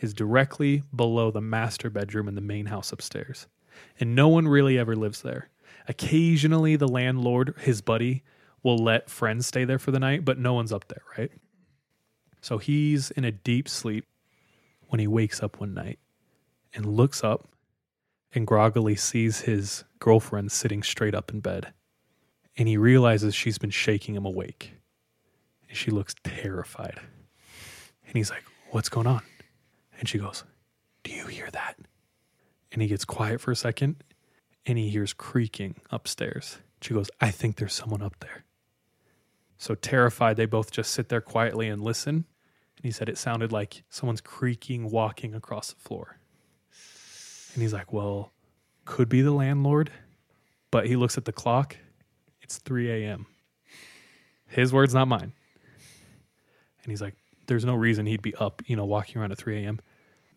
is directly below the master bedroom in the main house upstairs. And no one really ever lives there. Occasionally, the landlord, his buddy, will let friends stay there for the night, but no one's up there, right? So he's in a deep sleep when he wakes up one night and looks up and groggily sees his girlfriend sitting straight up in bed. And he realizes she's been shaking him awake. And she looks terrified. And he's like, What's going on? And she goes, Do you hear that? And he gets quiet for a second and he hears creaking upstairs. She goes, I think there's someone up there. So terrified, they both just sit there quietly and listen. And he said it sounded like someone's creaking, walking across the floor. And he's like, Well, could be the landlord. But he looks at the clock. It's 3 a.m. His words, not mine. And he's like, There's no reason he'd be up, you know, walking around at 3 a.m.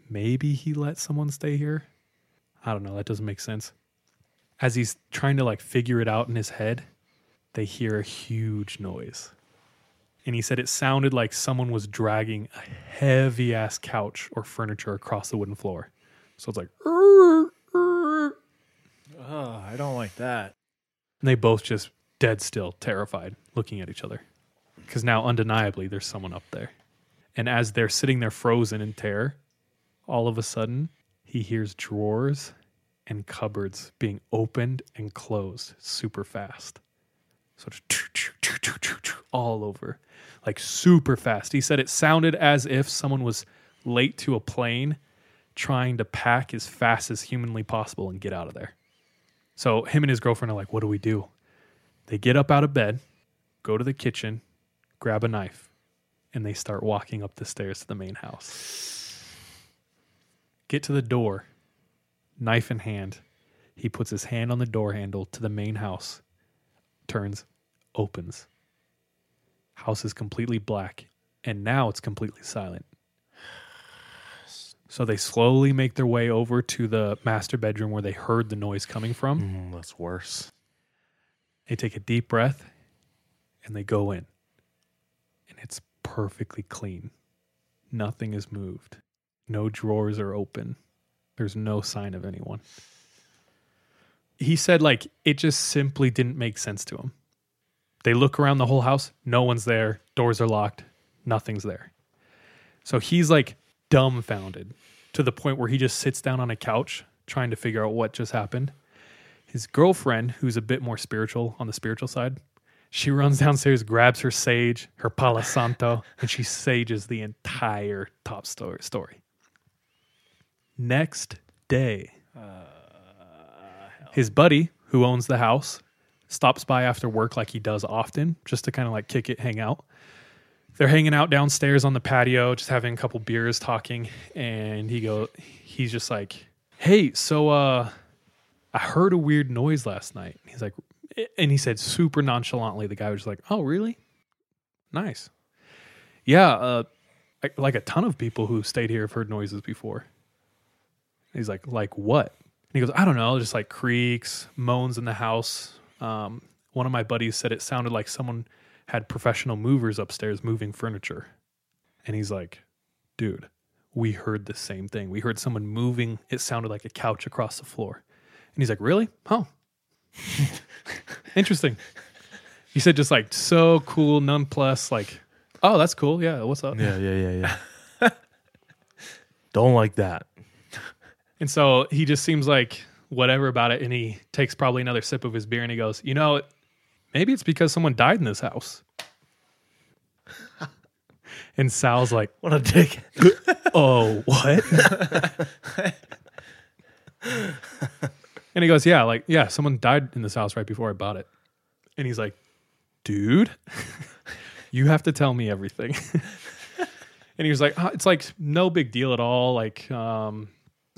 Maybe he let someone stay here. I don't know. That doesn't make sense. As he's trying to like figure it out in his head, they hear a huge noise. And he said it sounded like someone was dragging a heavy ass couch or furniture across the wooden floor. So it's like, "Err, err." Oh, I don't like that. and they both just dead still, terrified, looking at each other. Because now, undeniably, there's someone up there. And as they're sitting there frozen in terror, all of a sudden, he hears drawers cupboards being opened and closed super fast. So just all over, like super fast. He said it sounded as if someone was late to a plane trying to pack as fast as humanly possible and get out of there. So him and his girlfriend are like, what do we do? They get up out of bed, go to the kitchen, grab a knife, and they start walking up the stairs to the main house. Get to the door, knife in hand. He puts his hand on the door handle to the main house, turns, opens. House is completely black, and now it's completely silent. So they slowly make their way over to the master bedroom where they heard the noise coming from. Mm, that's worse. They take a deep breath and they go in. And it's perfectly clean. Nothing is moved. No drawers are open. There's no sign of anyone. He said, like, it just simply didn't make sense to him. They look around the whole house, no one's there, doors are locked, nothing's there. So he's like dumbfounded to the point where he just sits down on a couch trying to figure out what just happened. His girlfriend, who's a bit more spiritual on the spiritual side, she runs downstairs, grabs her sage, her Palo Santo, and she sages the entire top story. story. Next day, his buddy, who owns the house, stops by after work like he does often, just to kind of like kick it, hang out. They're hanging out downstairs on the patio, just having a couple beers, talking, and he go, he's just like, "Hey, so uh, I heard a weird noise last night." He's like, and he said super nonchalantly. The guy was just like, "Oh, really? Nice. Yeah, uh, like a ton of people who stayed here have heard noises before." He's like, "Like what?" And he goes, "I don't know, just like creaks, moans in the house." Um, one of my buddies said it sounded like someone had professional movers upstairs moving furniture. And he's like, dude, we heard the same thing. We heard someone moving. It sounded like a couch across the floor. And he's like, really? Huh. Interesting. He said, just like, so cool, nonplus, like, oh, that's cool. Yeah, what's up? Yeah, yeah, yeah, yeah. Don't like that. And so he just seems like whatever about it. And he takes probably another sip of his beer and he goes, you know, maybe it's because someone died in this house. and Sal's like, What a dick. oh, what? and he goes, yeah, like, yeah, someone died in this house right before I bought it. And he's like, dude, you have to tell me everything. and he was like, "Uh, it's like no big deal at all. Like, um,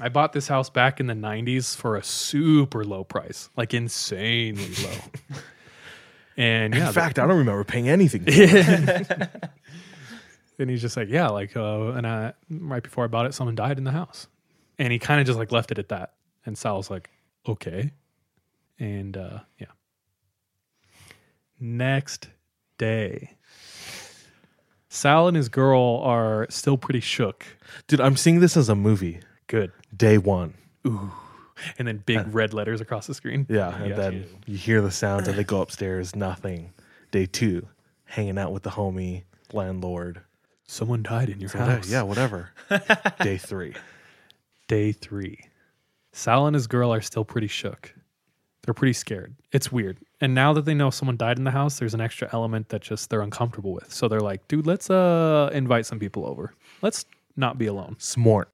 I bought this house back in the 90s for a super low price, like insanely low. and yeah, In fact, I don't remember paying anything. And he's just like, yeah, like, uh, and I, right before I bought it, someone died in the house. And he kind of just like left it at that. And Sal's like, okay. And uh, yeah. Next day, Sal and his girl are still pretty shook. Dude, I'm seeing this as a movie. Good. Day one. And then big red letters across the screen. Yeah, and then you. hear the sounds and they go upstairs, nothing. Day two, hanging out with the homie, landlord. Someone died in your So whatever- house. yeah, whatever. Day three. Day three. Sal and his girl are still pretty shook. They're pretty scared. It's weird. And now that they know someone died in the house, there's an extra element that just they're uncomfortable with. So they're like, dude, let's uh invite some people over. Let's not be alone. Smart.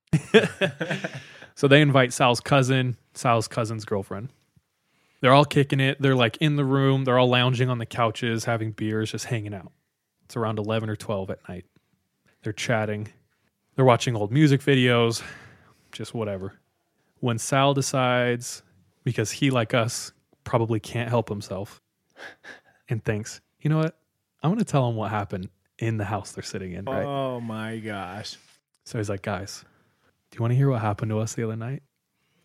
So they invite Sal's cousin, Sal's cousin's girlfriend. They're all kicking it. They're like in the room. They're all lounging on the couches, having beers, just hanging out. It's around 11 or 12 at night. They're chatting. They're watching old music videos, just whatever. When Sal decides, because he, like us, probably can't help himself, and thinks, you know what? I'm going to tell him what happened in the house they're sitting in, right? Oh my gosh. So he's like, guys, do you want to hear what happened to us the other night?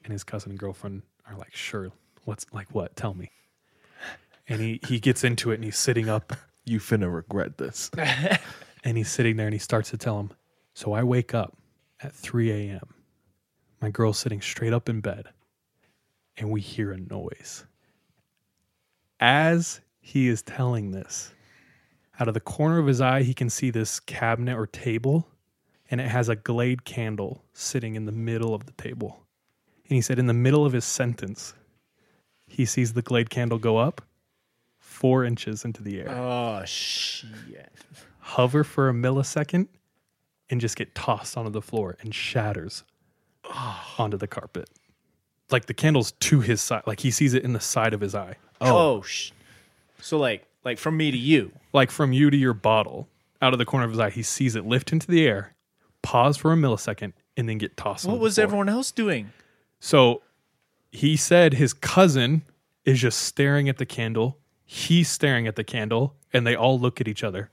And his cousin and girlfriend are like, sure. What's like what? Tell me. And he he gets into it and he's sitting up You finna regret this. and he's sitting there and he starts to tell him. So I wake up at 3 a.m. My girl's sitting straight up in bed and we hear a noise. As he is telling this, out of the corner of his eye, he can see this cabinet or table and it has a glade candle sitting in the middle of the table. And he said, in the middle of his sentence, he sees the glade candle go up four inches into the air Oh shit. hover for a millisecond and just get tossed onto the floor and shatters oh. onto the carpet. Like the candle's to his side, like he sees it in the side of his eye. Oh. Oh. oh, sh- so like like from me to you. Like from you to your bottle, out of the corner of his eye, he sees it lift into the air, pause for a millisecond, and then get tossed. What onto the was floor. everyone else doing? So he said his cousin is just staring at the candle. He's staring at the candle, and they all look at each other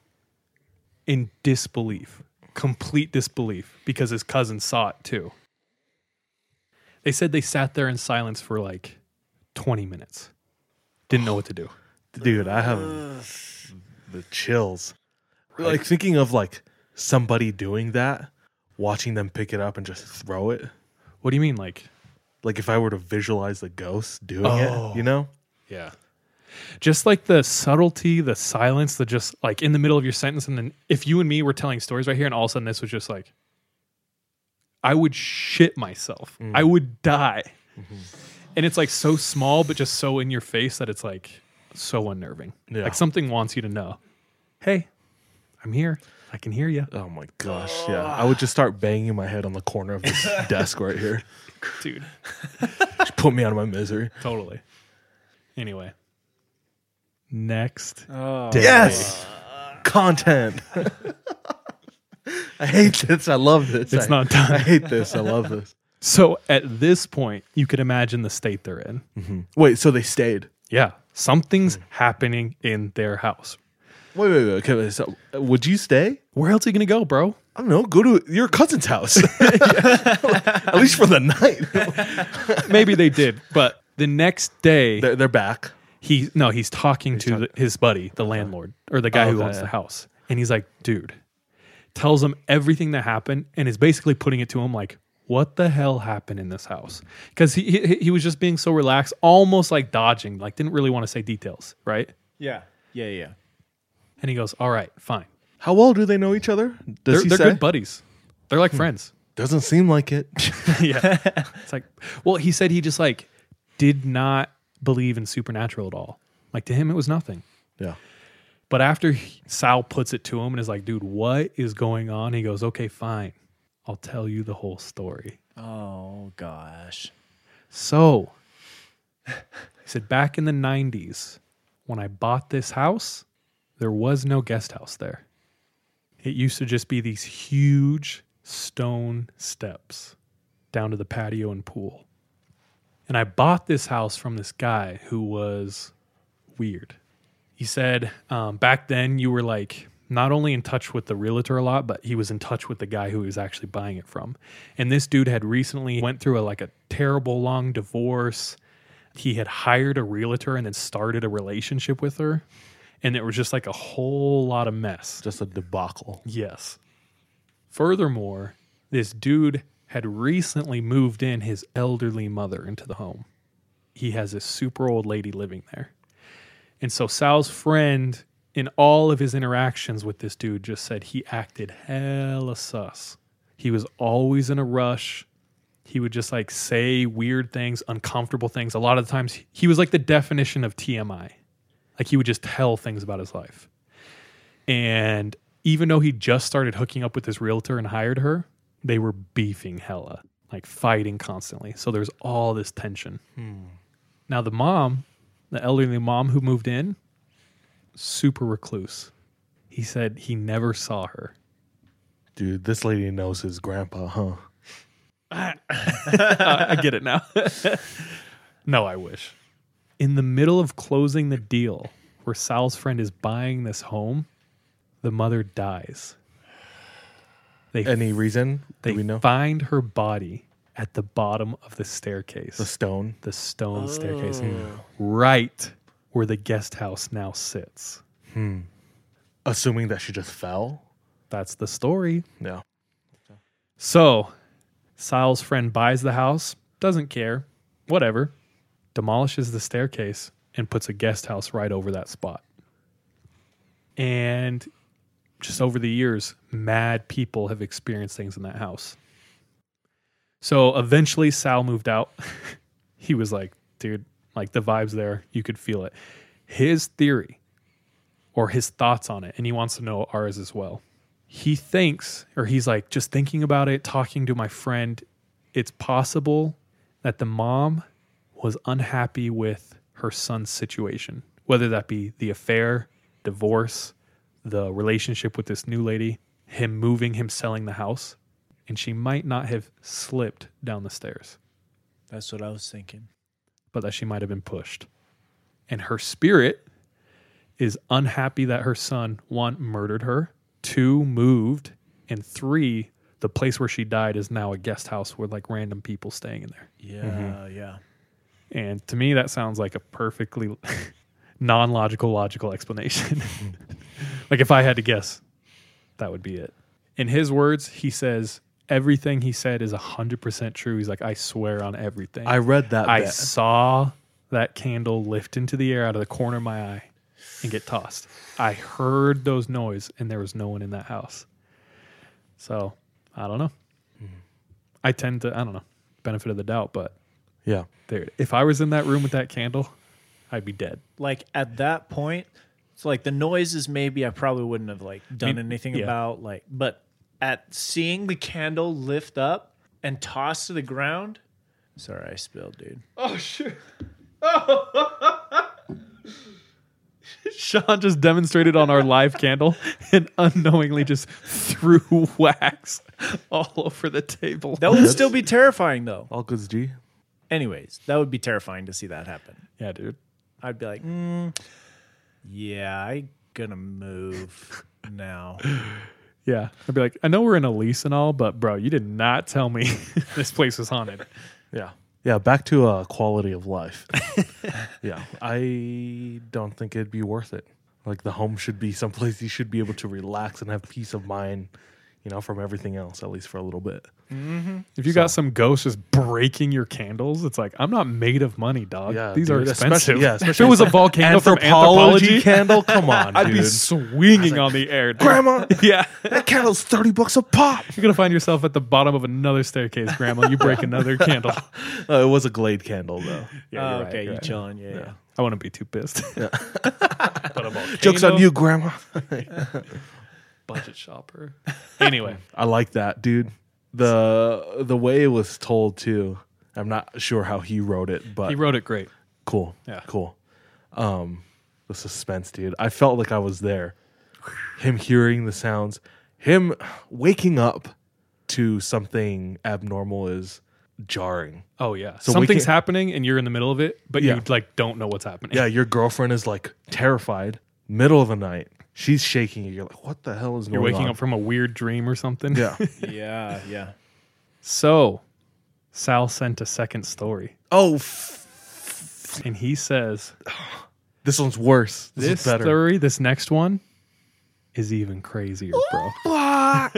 in disbelief, complete disbelief, because his cousin saw it too. They said they sat there in silence for like 20 minutes, didn't know what to do. Dude, I have the chills. Like thinking of like somebody doing that, watching them pick it up and just throw it. What do you mean? Like, Like if I were to visualize the ghost doing Oh. it, you oh. know? Yeah. Just like the subtlety, the silence, the just like in the middle of your sentence. And then if you and me were telling stories right here and all of a sudden this was just like, I would shit myself. Mm-hmm. I would die. Mm-hmm. And it's like so small, but just so in your face that it's like so unnerving. Yeah. Like something wants you to know, hey, I'm here. I can hear you. Oh my gosh, yeah. I would just start banging my head on the corner of this desk right here. Dude, Just put me out of my misery. totally. Anyway, next Oh. Yes. Content. I hate this. I love this. It's I- not done. I hate this. I love this. So at this point, you could imagine the state they're in. Mm-hmm. Wait, so they stayed. Yeah, something's mm. happening in their house. Wait, wait, wait. Okay, so would you stay? Where else are you gonna go, bro? I don't know. Go to your cousin's house. At least for the night. Maybe they did, but the next day They're, they're back. he no, he's talking to the, his buddy, the landlord or the guy Oh, who okay, owns the house, and he's like, dude, tells him everything that happened, and is basically putting it to him like. What the hell happened in this house? Because he, he he was just being so relaxed, almost like dodging, like didn't really want to say details, right? Yeah. Yeah, yeah. And he goes, "All right, fine." How well do they know each other? Does They're, he they're say? good buddies. They're like friends. Doesn't seem like it. yeah. It's like, well, he said he just like did not believe in supernatural at all. Like to him, it was nothing. yeah. But after he- Sal puts it to him and is like, dude, what is going on? He goes, okay, fine. I'll tell you the whole story. Oh gosh. So he said, back in the 90s, when I bought this house, there was no guest house there. It used to just be these huge stone steps down to the patio and pool. And I bought this house from this guy who was weird. He said um, back then you were like not only in touch with the realtor a lot, but he was in touch with the guy who he was actually buying it from. And this dude had recently went through a, like a terrible long divorce. He had hired a realtor and then started a relationship with her, and it was just like a whole lot of mess. Just a debacle. Yes. Furthermore, this dude had recently moved in his elderly mother into the home. He has this super old lady living there. And so Sal's friend in all of his interactions with this dude, just said he acted hella sus. He was always in a rush. He would just like say weird things, uncomfortable things. A lot of the times, he was like the definition of TMI. Like he would just tell things about his life. And even though he just started hooking up with this realtor and hired her, they were beefing hella, like fighting constantly. So there's all this tension. Now, the mom, the elderly mom who moved in, super recluse. He said he never saw her. Dude, this lady knows his grandpa, huh? Uh, I get it now. no, I wish. In the middle of closing the deal where Sal's friend is buying this home, the mother dies. They Any reason? they Do we know? find her body at the bottom of the staircase. The stone. the stone staircase, Oh. right where the guest house now sits. Hmm. Assuming that she just fell. That's the story. No. So, Sal's friend buys the house, doesn't care, whatever, demolishes the staircase, and puts a guest house right over that spot. And just over the years, mad people have experienced things in that house. So eventually, Sal moved out. he was like, dude, like the vibes there, you could feel it. His theory or his thoughts on it, and he wants to know ours as well he thinks, or he's like, just thinking about it, talking to my friend, it's possible that the mom was unhappy with her son's situation, whether that be the affair, divorce, the relationship with this new lady, him moving, him selling the house, and she might not have slipped down the stairs, That's what I was thinking. but that she might have been pushed. And her spirit is unhappy that her son, one, murdered her, two, moved, and three, the place where she died is now a guest house with like random people staying in there. Yeah, mm-hmm. yeah. And to me, that sounds like a perfectly non logical, logical explanation. like if I had to guess, that would be it. In his words, he says, everything he said is 100% true. He's like, I swear on everything. I read that I bit. saw that candle lift into the air out of the corner of my eye and get tossed. I heard those noise and there was no one in that house. So I don't know. Hmm. I tend to I don't know benefit of the doubt, but Yeah. there if I was in that room with that candle, I'd be dead. Like at that point, it's like the noises maybe I probably wouldn't have like done mean, anything yeah. about like but at seeing the candle lift up and toss to the ground. Sorry, I spilled, dude. Oh shit. Sean just demonstrated on our live candle and unknowingly just threw wax all over the table. That would still be terrifying though. All goods G. Anyways, that would be terrifying to see that happen. yeah, dude. I'd be like, mm, yeah, I gonna move now. Yeah. I'd be like, I know we're in a lease and all, but bro, you did not tell me this place was haunted. Yeah. Yeah. Back to uh, quality of life. yeah. I don't think it'd be worth it. Like the home should be someplace you should be able to relax and have peace of mind, you know, from everything else, at least for a little bit. If you got some ghost just breaking your candles, it's like, I'm not made of money, dog. Yeah, These are expensive. especially- yeah, if it was a volcano from Anthropologie, candle. Come on, I'd be dude. swinging on the air. dude. Grandma, Yeah. that candle's 30 bucks a pop. You're gonna find yourself at the bottom of another staircase, Grandma. You break another candle. Uh, it was a Glade candle, though. Yeah, oh, you're right, okay, you're right. chilling? Yeah, yeah. I wouldn't be too pissed. but a Joke's on you, Grandma. Budget shopper. Anyway, I like that, dude. The the way it was told too. I'm not sure how he wrote it, but he wrote it great. cool. Yeah. cool. Um, the suspense, dude. I felt like I was there. Him hearing the sounds, him waking up to something abnormal is jarring. Oh yeah, So something's can't- happening and you're in the middle of it, but Yeah. you like don't know what's happening. Yeah, your girlfriend is like terrified, middle of the night. She's shaking. you. You're like, what the hell is going on? you're waking on? up from a weird dream or something. yeah. Yeah, yeah. So, Sal sent a second story, oh, f- and he says this one's worse. This, this is better. story, this next one, is even crazier, bro. Ah.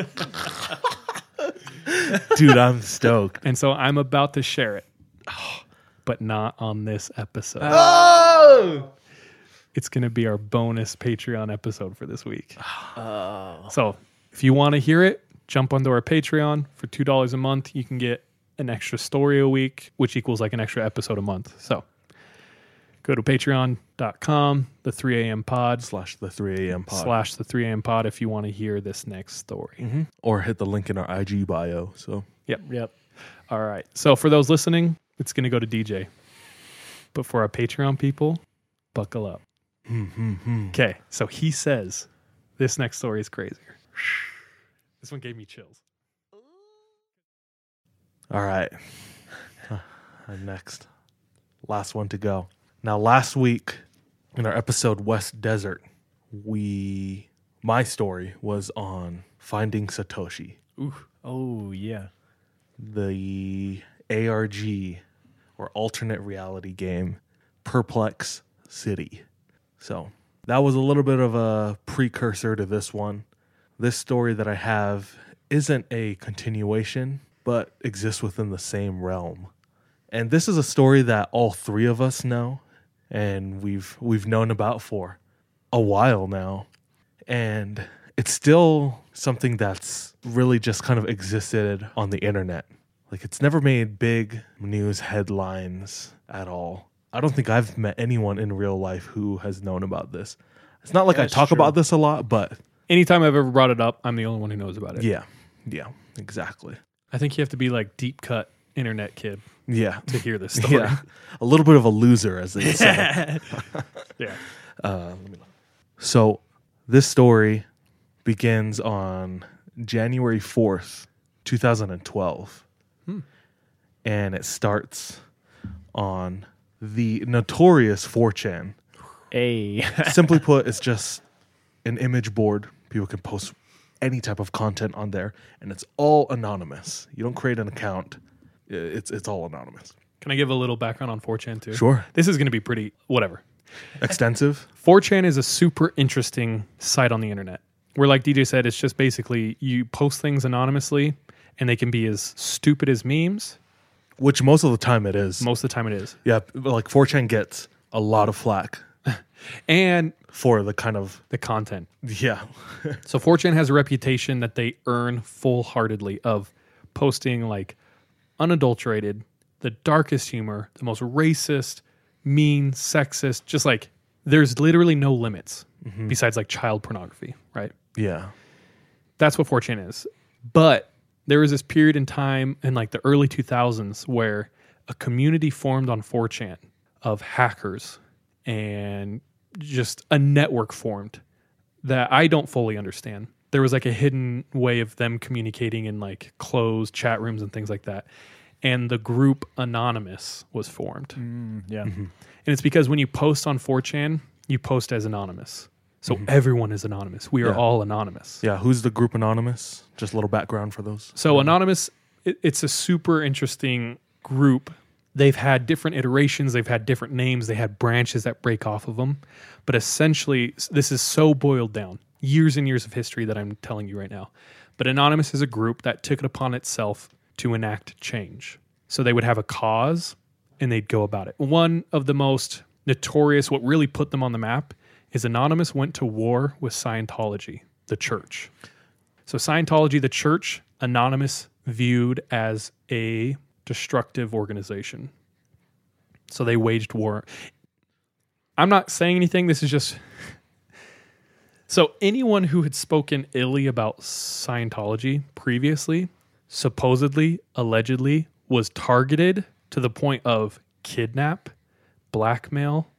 Dude, I'm stoked. And so I'm about to share it, but not on this episode. Oh, it's going to be our bonus Patreon episode for this week. So if you want to hear it, jump onto our Patreon for $2 a month. You can get an extra story a week, which equals like an extra episode a month. So go to patreon.com, the 3 a.m. pod slash the 3 a.m. pod. slash the 3 a.m. pod if you want to hear this next story. Mhm. Or hit the link in our IG bio. So Yep. Yep. All right. So for those listening, it's going to go to DJ. But for our Patreon people, buckle up. Okay. So he says this next story is crazier. This one gave me chills. All right. Uh, next. Last one to go. Now, last week in our episode West Desert, we my story was on finding Satoshi, Ooh. Oh yeah. the ARG or alternate reality game Perplex City. So, that was a little bit of a precursor to this one. This story that I have isn't a continuation, but exists within the same realm. And this is a story that all three of us know and we've we've known about for a while now. And it's still something that's really just kind of existed on the internet. Like it's never made big news headlines at all. I don't think I've met anyone in real life who has known about this. It's not like I That's talk true. about this a lot, but Anytime I've ever brought it up, I'm the only one who knows about it. yeah. Yeah, exactly. I think you have to be like deep cut internet kid Yeah. to hear this story. Yeah. A little bit of a loser, as they say. yeah. Uh, let me look. So this story begins on January 4th, 2012. And it starts on the notorious 4chan. A. Simply put, it's just an image board. People can post any type of content on there, and it's all anonymous. You don't create an account. It's it's all anonymous. Can I give a little background on 4chan too? Sure. This is going to be pretty, whatever. Extensive. 4chan is a super interesting site on the internet where, like DJ said, it's just basically you post things anonymously and they can be as stupid as memes. Which most of the time it is. Most of the time it is. Yeah, like 4chan gets a lot of flack And for the kind of the content. yeah. So 4chan has a reputation that they earn full heartedly of posting like unadulterated, the darkest humor, the most racist, mean, sexist, just like there's literally no limits mm-hmm. besides like child pornography, right? yeah. That's what 4chan is. But there was this period in time in like the early 2000s where a community formed on 4chan of hackers and just a network formed that I don't fully understand. There was like a hidden way of them communicating in like closed chat rooms and things like that. And the group Anonymous was formed. Mm, yeah. Mm-hmm. And it's because when you post on 4chan, you post as anonymous. So mm-hmm. everyone is anonymous. We are Yeah. all anonymous. Yeah, who's the group anonymous? Just a little background for those. So anonymous, it, it's a super interesting group. They've had different iterations. They've had different names. They had branches that break off of them. But essentially, this is so boiled down. Years and years of history that I'm telling you right now. But anonymous is a group that took it upon itself to enact change. So they would have a cause and they'd go about it. One of the most notorious, what really put them on the map, is Anonymous went to war with Scientology, the church. So Scientology, the church, Anonymous viewed as a destructive organization. So they waged war. I'm not saying anything. This is just. So anyone who had spoken illy about Scientology previously, supposedly, allegedly, was targeted to the point of kidnap, blackmail,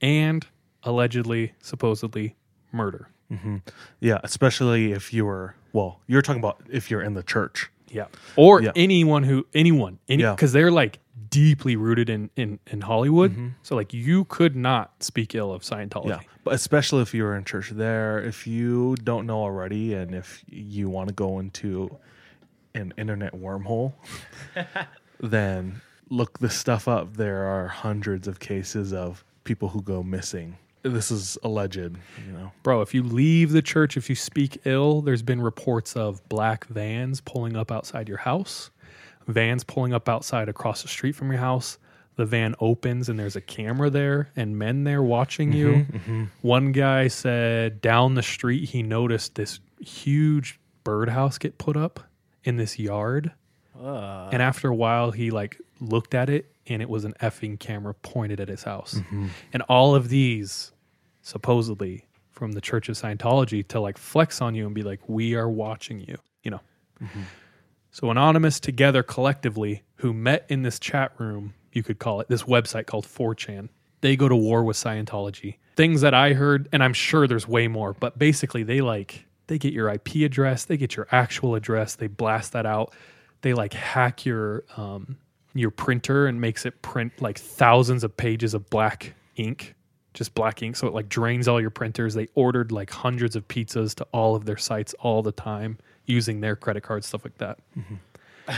and allegedly, supposedly, murder. Mm-hmm. Yeah, especially if you were well, you're talking about if you're in the church. Yeah. Or Yeah. anyone who anyone any Yeah. because they're like deeply rooted in in in Hollywood. Mm-hmm. So like you could not speak ill of Scientology. Yeah, but especially if you're in church there, if you don't know already, and if you want to go into an internet wormhole, then look this stuff up. There are hundreds of cases of people who go missing. This is alleged, you know. Bro, if you leave the church, if you speak ill, there's been reports of black vans pulling up outside your house, vans pulling up outside across the street from your house, the van opens and there's a camera there and men there watching you. Mm-hmm, mm-hmm. One guy said down the street he noticed this huge birdhouse get put up in this yard. and after a while he like looked at it and it was an effing camera pointed at his house. And all of these supposedly from the Church of Scientology to like flex on you and be like, we are watching you, you know. So anonymous together collectively who met in this chat room, you could call it this website called 4chan. They go to war with Scientology. Things that I heard, and I'm sure there's way more, but basically they like they get your IP address, they get your actual address, they blast that out. They like hack your um your printer and makes it print like thousands of pages of black ink, just black ink. So it like drains all your printers. They ordered like hundreds of pizzas to all of their sites all the time using their credit cards, stuff like that. So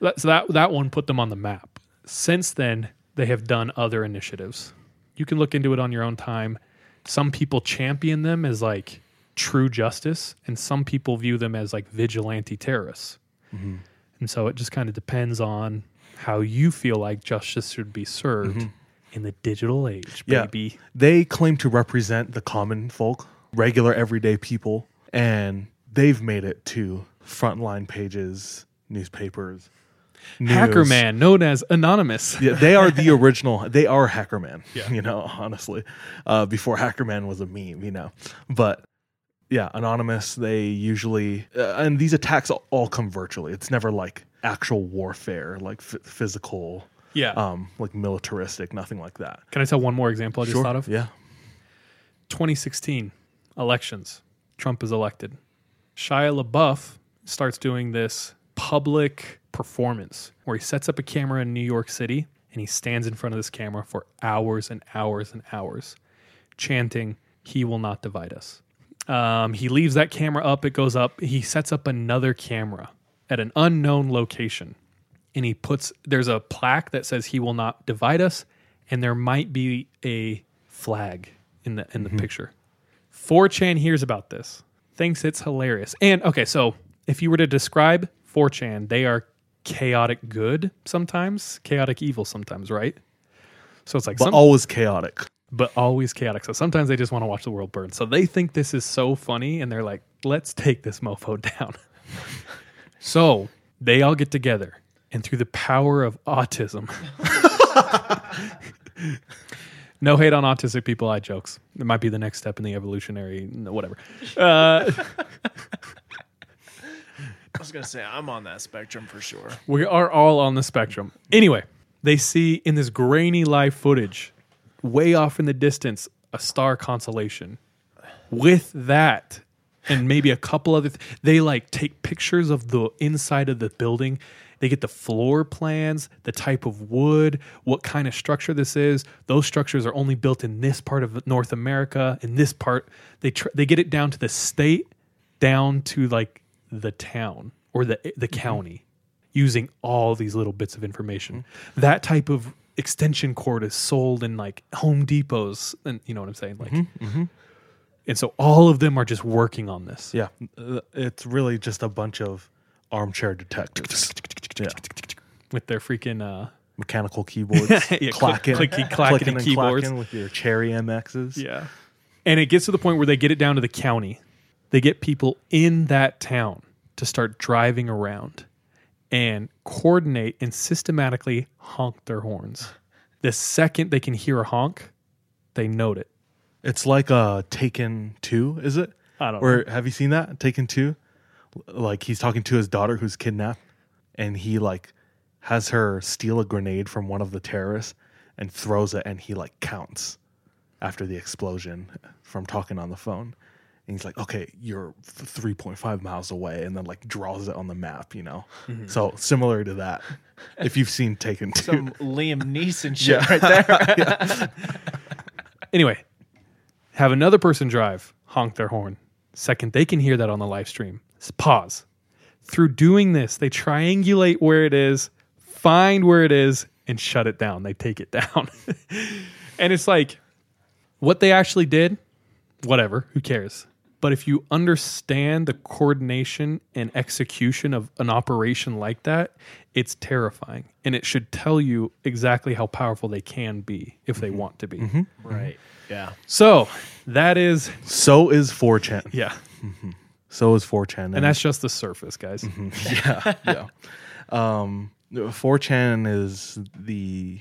that, so that that one put them on the map. Since then, they have done other initiatives. You can look into it on your own time. Some people champion them as like true justice, and some people view them as like vigilante terrorists. Mm-hmm. And so it just kind of depends on how you feel like justice should be served in the digital age, Yeah. baby. They claim to represent the common folk, regular everyday people, and they've made it to frontline pages, newspapers. Hacker news. man, known as Anonymous. Yeah, they are the original. They are Hackerman. You know, honestly, uh, before Hackerman was a meme. You know, but yeah, anonymous. They usually uh, and these attacks all come virtually. It's never like actual warfare, like f- physical, Yeah. um, like militaristic, nothing like that. Can I tell one more example I just thought of? Yeah. 2016 elections. Trump is elected. Shia LaBeouf starts doing this public performance where he sets up a camera in New York City and he stands in front of this camera for hours and hours and hours, chanting, He will not divide us. Um, he leaves that camera up, it goes up. He sets up another camera at an unknown location and he puts, there's a plaque that says, He will not divide us. And there might be a flag in the in the mm-hmm. picture. 4chan hears about this, thinks it's hilarious. And okay, so if you were to describe 4chan, they are chaotic good sometimes, chaotic evil sometimes, right? So it's like But some, always chaotic. but always chaotic. So sometimes they just want to watch the world burn. So they think this is so funny and they're like, let's take this mofo down. So they all get together and through the power of autism. no hate on autistic people, I jokes. It might be the next step in the evolutionary, whatever. Uh, I was gonna say I'm on that spectrum for sure. We are all on the spectrum. Anyway, they see in this grainy live footage, way off in the distance, a star constellation. With that, and maybe a couple other, th- they like take pictures of the inside of the building. They get the floor plans, the type of wood, what kind of structure this is. Those structures are only built in this part of North America. In this part, they tr- they get it down to the state, down to like the town or the the mm-hmm. county using all these little bits of information. Mm-hmm. That type of extension cord is sold in like Home Depots, and you know what I'm saying, like. Mm-hmm. And so all of them are just working on this. Yeah, uh, it's really just a bunch of armchair detectives. yeah. with their freaking uh Mechanical keyboards, Yeah, click- clacking, clicky, clacking clicking and keyboards. clacking with your Cherry MXs. yeah. And it gets to the point where they get it down to the county. They get people in that town to start driving around and coordinate and systematically honk their horns. The second they can hear a honk, they note it. It's like uh Taken Two, is it? I don't know. Or have you seen that Taken Two? Like he's talking to his daughter who's kidnapped, and he like has her steal a grenade from one of the terrorists and throws it, and he like counts after the explosion from talking on the phone. And he's like, "Okay, you're three point five miles away," and then like draws it on the map. You know, so similar to that. If you've seen Taken Two, Some Liam Neeson shit right there. Anyway, have another person drive, honk their horn. Second, they can hear that on the live stream. Pause. Through doing this, they triangulate where it is, find where it is, and shut it down. They take it down. and it's like, what they actually did, whatever, who cares? But if you understand the coordination and execution of an operation like that, it's terrifying. And it should tell you exactly how powerful they can be if they mm-hmm. want to be. Mm-hmm. Right. Yeah. So that is, So is 4chan. yeah. So is 4chan. And that's just the surface, guys. yeah, yeah. Um, 4chan is the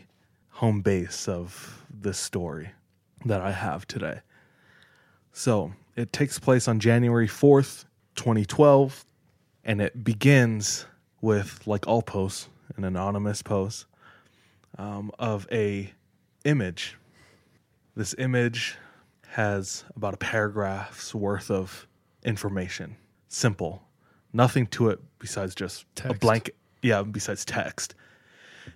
home base of this story that I have today. So it takes place on January 4th, 2012, and it begins with, like all posts, an anonymous post um, of a image. This image has about a paragraph's worth of information. Simple. Nothing to it besides just a blank, yeah, besides text.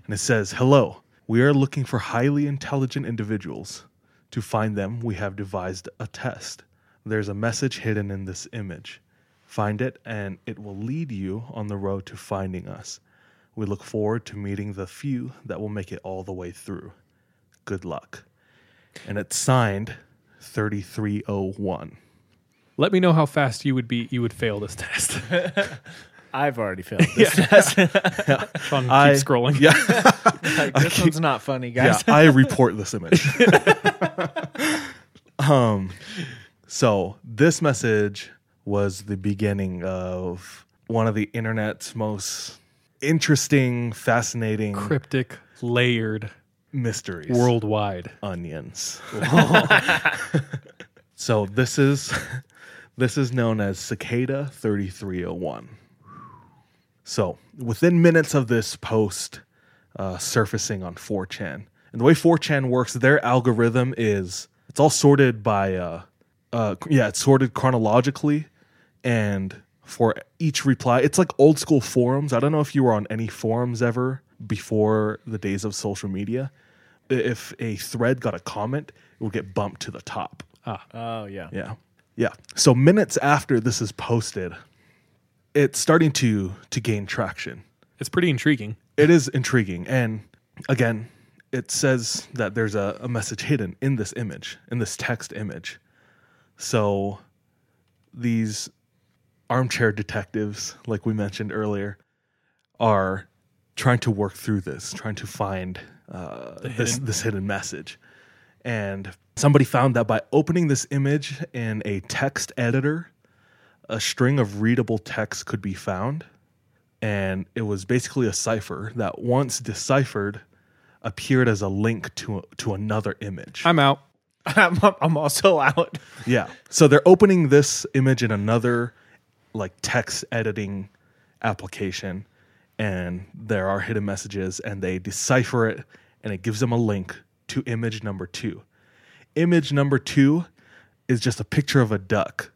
And it says, Hello, we are looking for highly intelligent individuals. To find them, we have devised a test. There's a message hidden in this image. Find it, and it will lead you on the road to finding us. We look forward to meeting the few that will make it all the way through. Good luck. And it's signed 3301. Let me know how fast you would be. You would fail this test. I've already failed this test. Sean, keep I- scrolling. Yeah. like, this one's not funny, yeah, guys. I report this image. um, so this message was the beginning of one of the internet's most interesting, fascinating Cryptic, layered, mysteries. worldwide. onions. so this is this is known as cicada 3301. So within minutes of this post uh, surfacing on 4chan, and the way 4chan works, their algorithm is it's all sorted by uh, uh, yeah, it's sorted chronologically, and for each reply, it's like old school forums. I don't know if you were on any forums ever before the days of social media. I- If a thread got a comment, it would get bumped to the top. Ah. Oh yeah. Yeah. Yeah. So minutes after this is posted, it's starting to to gain traction. It's pretty intriguing. It is intriguing. And again, it says that there's a, a message hidden in this image, in this text image. So these armchair detectives, like we mentioned earlier, are trying to work through this, trying to find uh, this this hidden message. And somebody found that by opening this image in a text editor, a string of readable text could be found. And it was basically a cipher that, once deciphered, appeared as a link to to another image. I'm out. I'm, I'm also out. Yeah. So they're opening this image in another like text editing application and there are hidden messages and they decipher it and it gives them a link to image number 2. Image number 2 is just a picture of a duck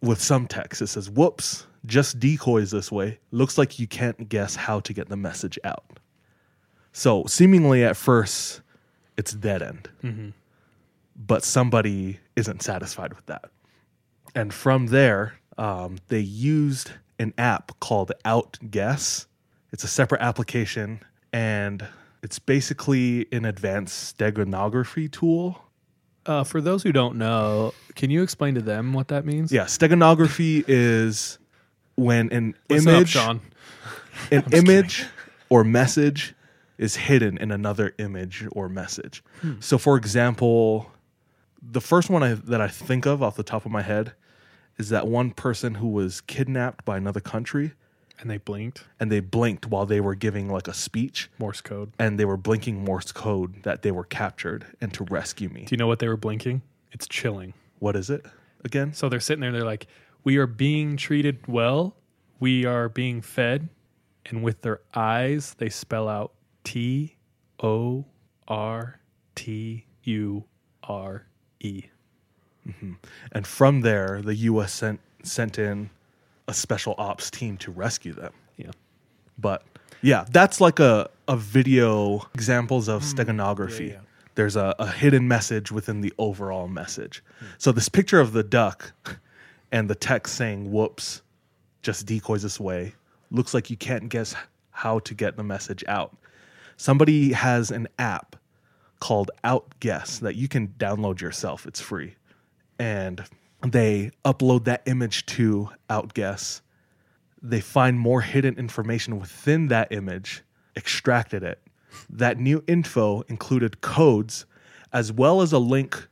with some text. It says, "Whoops, just decoys this way. Looks like you can't guess how to get the message out." So, seemingly at first it's dead end but somebody isn't satisfied with that. And from there, um, they used an app called Outguess. It's a separate application, and it's basically an advanced steganography tool. Uh, for those who don't know, can you explain to them what that means? Yeah, steganography is when an Listen up, image, Sean. an image or message is hidden in another image or message. So, for example, the first one I, that I think of off the top of my head is that one person who was kidnapped by another country And they blinked. and they blinked while they were giving like a speech Morse code. and they were blinking Morse code that they were captured and to rescue me. Do you know what they were blinking? It's chilling. What is it again? So they're sitting there. They're like, "We are being treated well. We are being fed." And with their eyes, they spell out T O R T U R E. Mm-hmm. And from there, the U.S. sent sent in a special ops team to rescue them. Yeah. But yeah, that's like a, a video examples of hmm. steganography. There's a, a hidden message within the overall message. So this picture of the duck and the text saying whoops just decoys this way looks like you can't guess how to get the message out. Somebody has an app called Outguess that you can download yourself. It's free. And They upload that image to Outguess. They find more hidden information within that image, extracted it. That new info included codes as well as a link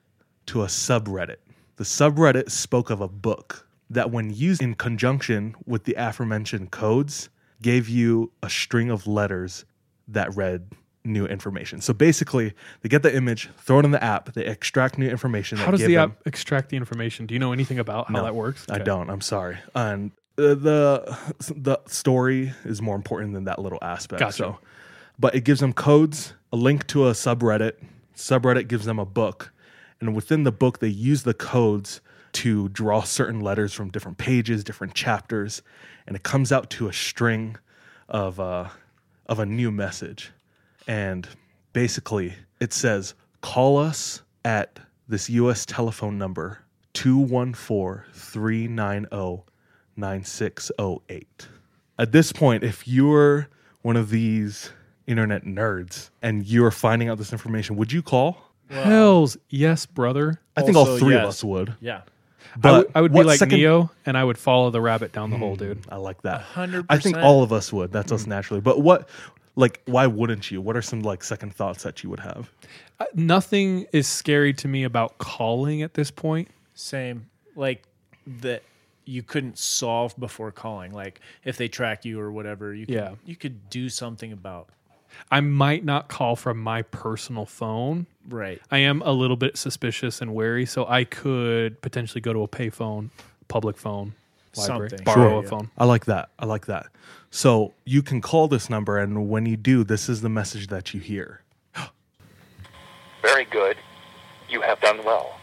to a subreddit. The subreddit spoke of a book that, when used in conjunction with the aforementioned codes, gave you a string of letters that read new information. So basically, they get the image, throw it in the app, they extract new information. How does the them- app extract the information? Do you know anything about how No, that works? I don't. I'm sorry. And uh, the the story is more important than that little aspect. Gotcha. So, but it gives them codes, a link to a subreddit. Subreddit gives them a book, and within the book, they use the codes to draw certain letters from different pages, different chapters, and it comes out to a string of uh, of a new message. And basically, it says, "Call us at this U.S. telephone number 214 390 9608. At this point, if you're one of these internet nerds and you're finding out this information, would you call? Hells yes, brother. I think all Also, three of yes. us would. Yeah. But I would, I would be what like second- Neo, and I would follow the rabbit down the hole, hmm, dude. I like that. hundred I think all of us would. That's us hmm. naturally. But what, like, why wouldn't you? What are some like second thoughts that you would have? Uh, Nothing is scary to me about calling at this point. Same. Like that you couldn't solve before calling. Like if they track you or whatever, you could, Yeah. you could do something about. I might not call from my personal phone. Right. I am a little bit suspicious and wary, so I could potentially go to a payphone, public phone, library, Something. borrow Sure. a phone. I like that. I like that. So you can call this number, and when you do, this is the message that you hear. Very good. You have done well.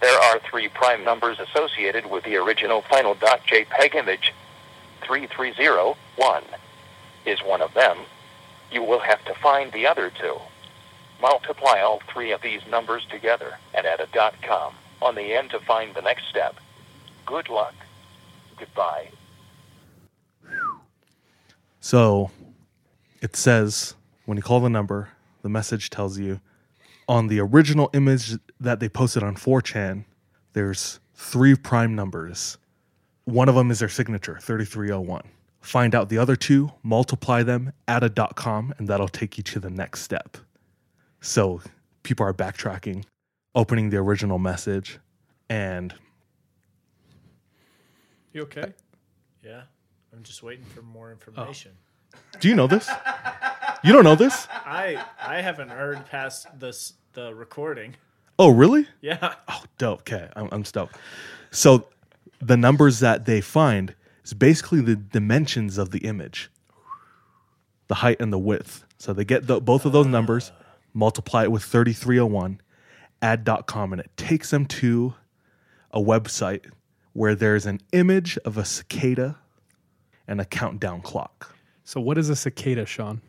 There are three prime numbers associated with the original final .jpeg image. 3301 is one of them. You will have to find the other two. Multiply all three of these numbers together and add a dot .com on the end to find the next step. Good luck. Goodbye. So it says when you call the number, the message tells you on the original image that they posted on 4chan, there's three prime numbers. One of them is their signature, 3301. Find out the other two, multiply them, add a dot .com, and that'll take you to the next step. So people are backtracking, opening the original message, and You okay? Yeah. I'm just waiting for more oh. information. do you know this? You don't know this? I I haven't heard past this the recording. Oh, really? Yeah. Oh, dope. Okay, I'm, I'm stoked. So the numbers that they find is basically the dimensions of the image, the height and the width. So they get the, both of those numbers, multiply it with 3301, add .com, and it takes them to a website where there's an image of a cicada and a countdown clock. So what is a cicada, Sean?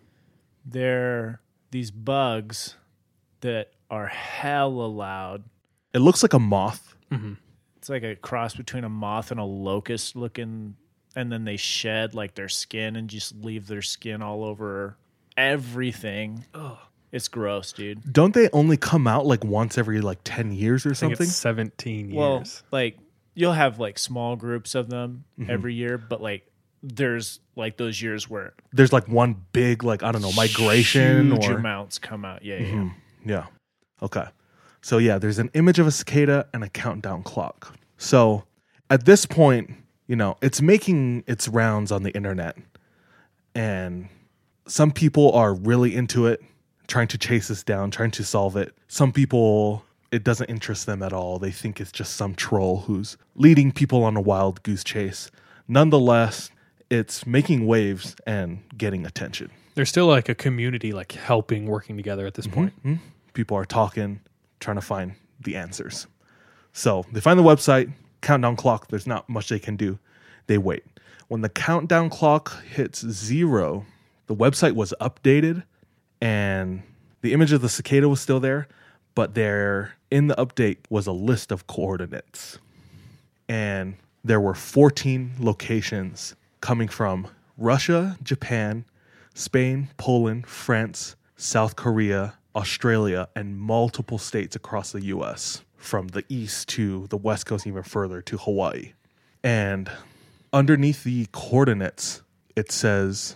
They're these bugs that are hella loud. It looks like a moth. It's like a cross between a moth and a locust looking and then they shed like their skin and just leave their skin all over everything. Ugh. It's gross, dude. Don't they only come out like once every like 10 years or I think something? it's 17 years. Well, like you'll have like small groups of them Mm-hmm. every year, but like there's like those years where There's like one big, like, I don't know, migration huge or. Mm-hmm. amounts come out. Yeah, yeah. Yeah. Okay. So yeah, there's an image of a cicada and a countdown clock. So at this point, you know, it's making its rounds on the internet. And some people are really into it, trying to chase this down, trying to solve it. Some people it doesn't interest them at all. They think it's just some troll who's leading people on a wild goose chase. Nonetheless, it's making waves and getting attention. there's still like a community like helping, working together at this mm-hmm, point. Mm-hmm. people are talking, trying to find the answers. So they find the website, countdown clock, there's not much they can do. They wait. When the countdown clock hits zero, the website was updated and the image of the cicada was still there, but there in the update was a list of coordinates. And there were 14 locations coming from Russia, Japan, Spain, Poland, France, South Korea, Australia, and multiple states across the US. from the east to the west coast, even further to Hawaii. And underneath the coordinates, it says,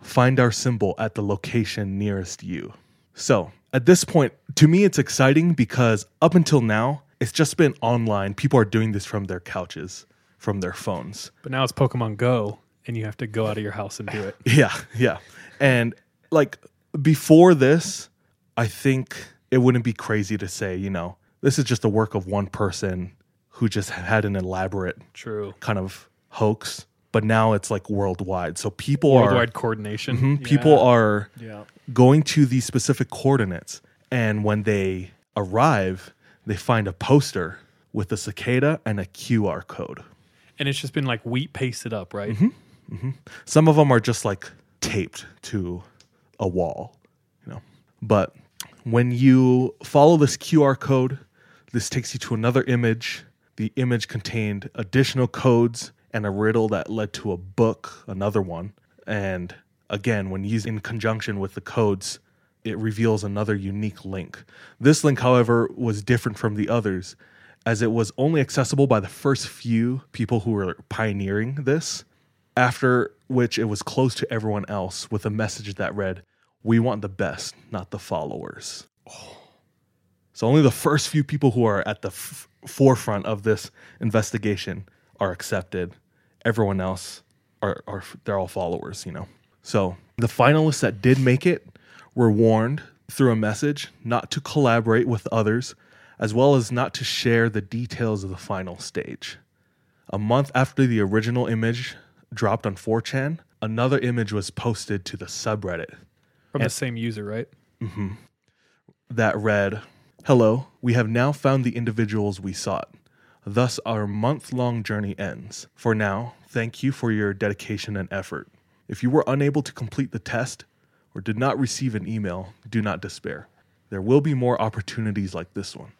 find our symbol at the location nearest you. So at this point, to me, it's exciting because up until now, it's just been online. People are doing this from their couches, from their phones. But now it's Pokemon Go, and you have to go out of your house and do it. Yeah, yeah. And like before this, I think it wouldn't be crazy to say, you know, this is just the work of one person who just had an elaborate True. kind of hoax. But now it's like worldwide. So people Worldwide are coordination. Mhm, people are Yeah. going to these specific coordinates. And when they arrive, they find a poster with a cicada and a QR code. And it's just been like wheat pasted up, right? Mm-hmm. Mm-hmm. Some of them are just like taped to a wall, you know. But when you follow this QR code, this takes you to another image. The image contained additional codes and a riddle that led to a book, another one. And again, when used in conjunction with the codes, it reveals another unique link. This link, however, was different from the others as it was only accessible by the first few people who were pioneering this after which it was closed to everyone else with a message that read, We want the best, not the followers. Oh. So only the first few people who are at the f- forefront of this investigation are accepted. Everyone else are, are they're all followers, you know. So the finalists that did make it were warned through a message not to collaborate with others, as well as not to share the details of the final stage. A month after the original image dropped on 4chan, another image was posted to the subreddit From the same user, right? Mm-hmm. that read, Hello, we have now found the individuals we sought. Thus, our month long journey ends. For now, thank you for your dedication and effort. If you were unable to complete the test or did not receive an email, do not despair. There will be more opportunities like this one.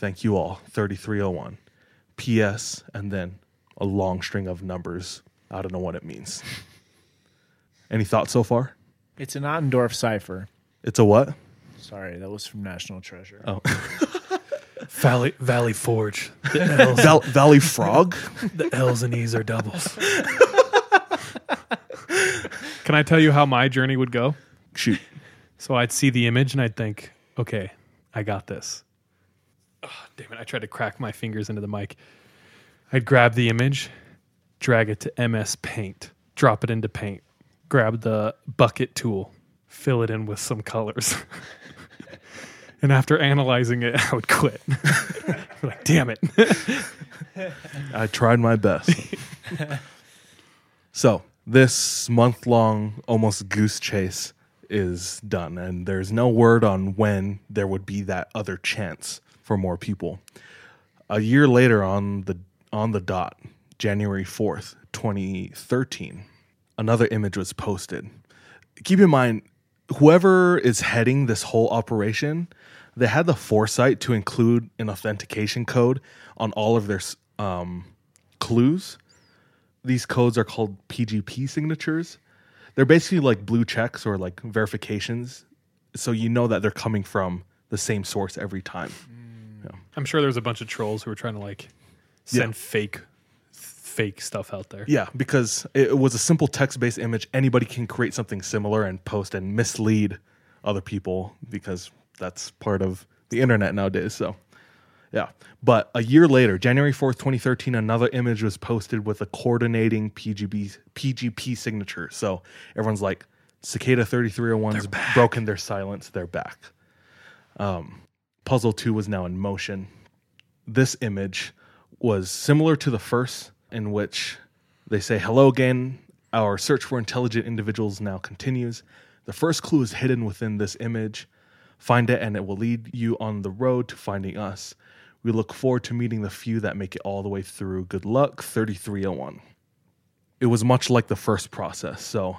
Thank you all. 3301. P.S. and then a long string of numbers. I don't know what it means. Any thoughts so far? It's an Ottendorf cipher. It's a what? Sorry, that was from National Treasure. Oh. Valley Valley Forge. The L's, Val- Valley Frog? the L's and E's are doubles. Can I tell you how my journey would go? Shoot. So I'd see the image and I'd think, okay, I got this. Damn it. I tried to crack my fingers into the mic. I'd grab the image, drag it to MS Paint, drop it into Paint, grab the bucket tool, fill it in with some colors. and after analyzing it, I would quit. like, damn it. I tried my best. so, this month long, almost goose chase is done, and there's no word on when there would be that other chance for more people. A year later, on the on the dot, January fourth, twenty thirteen, another image was posted. Keep in mind, whoever is heading this whole operation, they had the foresight to include an authentication code on all of their um, clues. These codes are called PGP signatures. They're basically like blue checks or like verifications, so you know that they're coming from the same source every time. I'm sure there's a bunch of trolls who are trying to like send Yeah. fake fake stuff out there. Yeah, because it was a simple text-based image. Anybody can create something similar and post and mislead other people because that's part of the internet nowadays. So, yeah. But a year later, January 4th, 2013, another image was posted with a coordinating PGB PGP signature. So, everyone's like Cicada 3301's broken their silence, they're back. Um, Puzzle 2 was now in motion. This image was similar to the first, in which they say, Hello again. Our search for intelligent individuals now continues. The first clue is hidden within this image. Find it, and it will lead you on the road to finding us. We look forward to meeting the few that make it all the way through. Good luck, 3301. It was much like the first process. So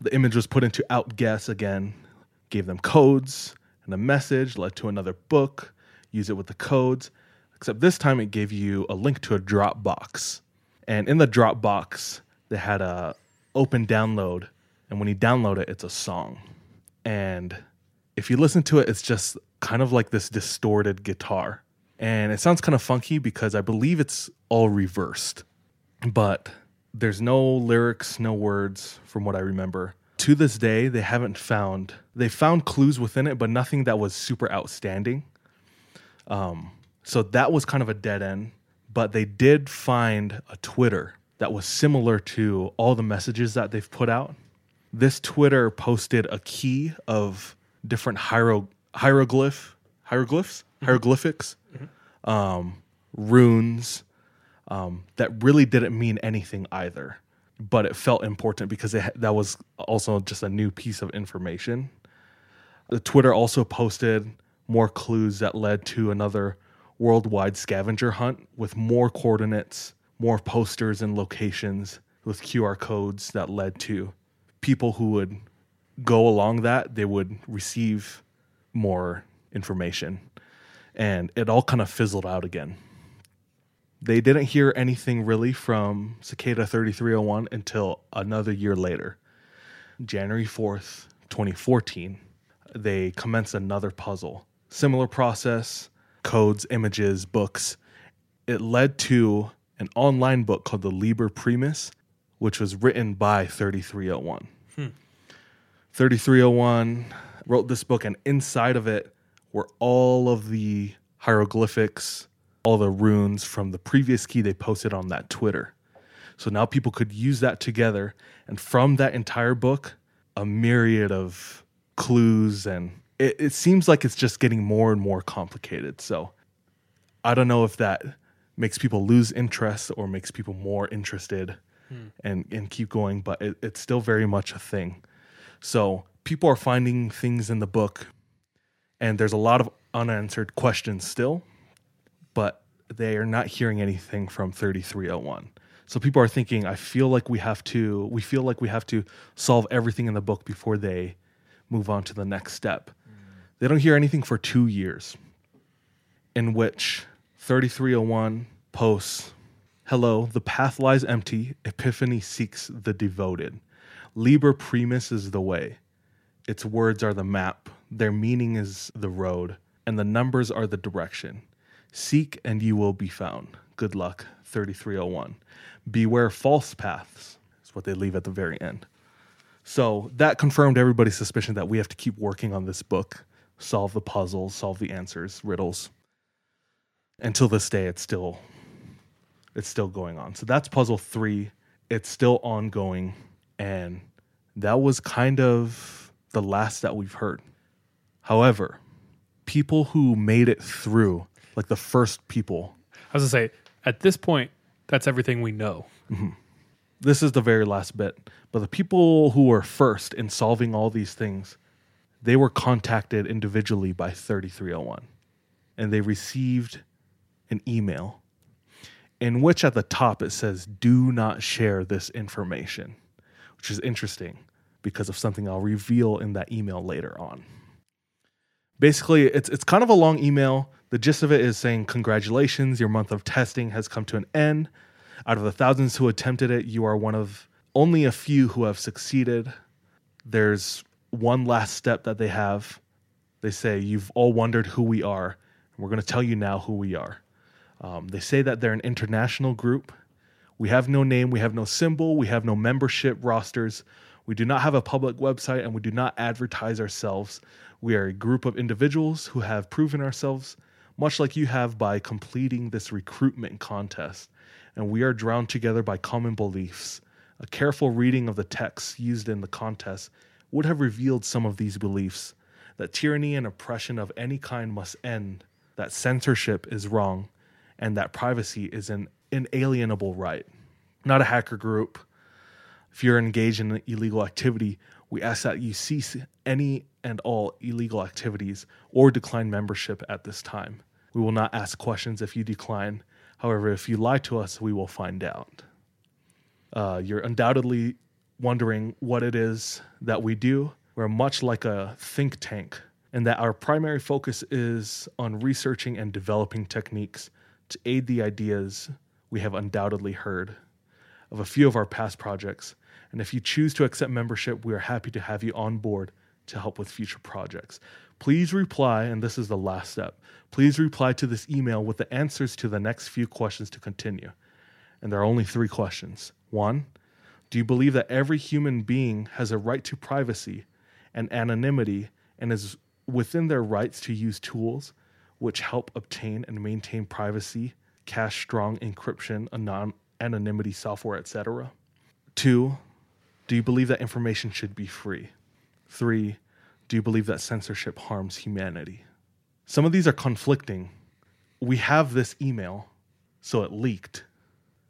the image was put into Outguess again, gave them codes and a message, led to another book, use it with the codes, except this time it gave you a link to a Dropbox. And in the Dropbox, they had a open download, and when you download it, it's a song. And if you listen to it, it's just kind of like this distorted guitar. And it sounds kind of funky because I believe it's all reversed, but there's no lyrics, no words from what I remember. To this day, they haven't found, they found clues within it, but nothing that was super outstanding. Um, so that was kind of a dead end, but they did find a Twitter that was similar to all the messages that they've put out. This Twitter posted a key of different hiero- hieroglyph hieroglyphs? Hieroglyphics? Um, runes um, that really didn't mean anything either but it felt important because it, that was also just a new piece of information. The twitter also posted more clues that led to another worldwide scavenger hunt with more coordinates more posters and locations with qr codes that led to people who would go along that they would receive more information. And it all kind of fizzled out again they didn't hear anything really from cicada 3301 until another year later. January 4th 2014 they commenced another puzzle. Similar process codes images books. It led to an online book called the liber primus which was written by 3301 hmm. 3301 wrote this book, and inside of it were all of the hieroglyphics, all the runes from the previous key they posted on that Twitter. So now people could use that together, and from that entire book, a myriad of clues, and it, it seems like it's just getting more and more complicated. So I don't know if that makes people lose interest or makes people more interested hmm. and, and keep going, but it, it's still very much a thing. So people are finding things in the book, and there's a lot of unanswered questions still, but they are not hearing anything from 3301. So people are thinking, I feel like we have to, we feel like we have to solve everything in the book before they move on to the next step. Mm. They don't hear anything for two years, in which 3301 posts, Hello, the path lies empty. Epiphany seeks the devoted. Liber primus is the way. Its words are the map, their meaning is the road, and the numbers are the direction. Seek and you will be found. Good luck, 3301. Beware false paths, is what they leave at the very end. So that confirmed everybody's suspicion that we have to keep working on this book, solve the puzzles, solve the answers, riddles. Until this day, it's still it's still going on. So that's puzzle three. It's still ongoing, and that was kind of the last that we've heard. However, people who made it through, like the first people, I was gonna say at this point, that's everything we know. Mm-hmm. this is the very last bit, but the people who were first in solving all these things, they were contacted individually by 3301 and they received an email in which at the top it says, Do not share this information, which is interesting because of something I'll reveal in that email later on. Basically, it's, it's kind of a long email. The gist of it is saying, Congratulations, your month of testing has come to an end. Out of the thousands who attempted it, you are one of only a few who have succeeded. There's one last step that they have. They say, You've all wondered who we are, we're going to tell you now who we are. Um, they say that they're an international group. We have no name, we have no symbol, we have no membership rosters. We do not have a public website, and we do not advertise ourselves. We are a group of individuals who have proven ourselves, much like you have by completing this recruitment contest. And we are drowned together by common beliefs. A careful reading of the texts used in the contest would have revealed some of these beliefs that tyranny and oppression of any kind must end, that censorship is wrong, and that privacy is an inalienable right. Not a hacker group. If you're engaged in illegal activity, we ask that you cease any and all illegal activities or decline membership at this time. We will not ask questions if you decline. However, if you lie to us, we will find out. Uh, you're undoubtedly wondering what it is that we do. We're much like a think tank, and that our primary focus is on researching and developing techniques to aid the ideas we have undoubtedly heard of a few of our past projects. And if you choose to accept membership, we are happy to have you on board to help with future projects. Please reply, and this is the last step. Please reply to this email with the answers to the next few questions to continue. And there are only three questions. One, do you believe that every human being has a right to privacy and anonymity and is within their rights to use tools which help obtain and maintain privacy, cache strong encryption, anon- anonymity software, etc.? Two, do you believe that information should be free? Three, do you believe that censorship harms humanity? Some of these are conflicting. We have this email, so it leaked.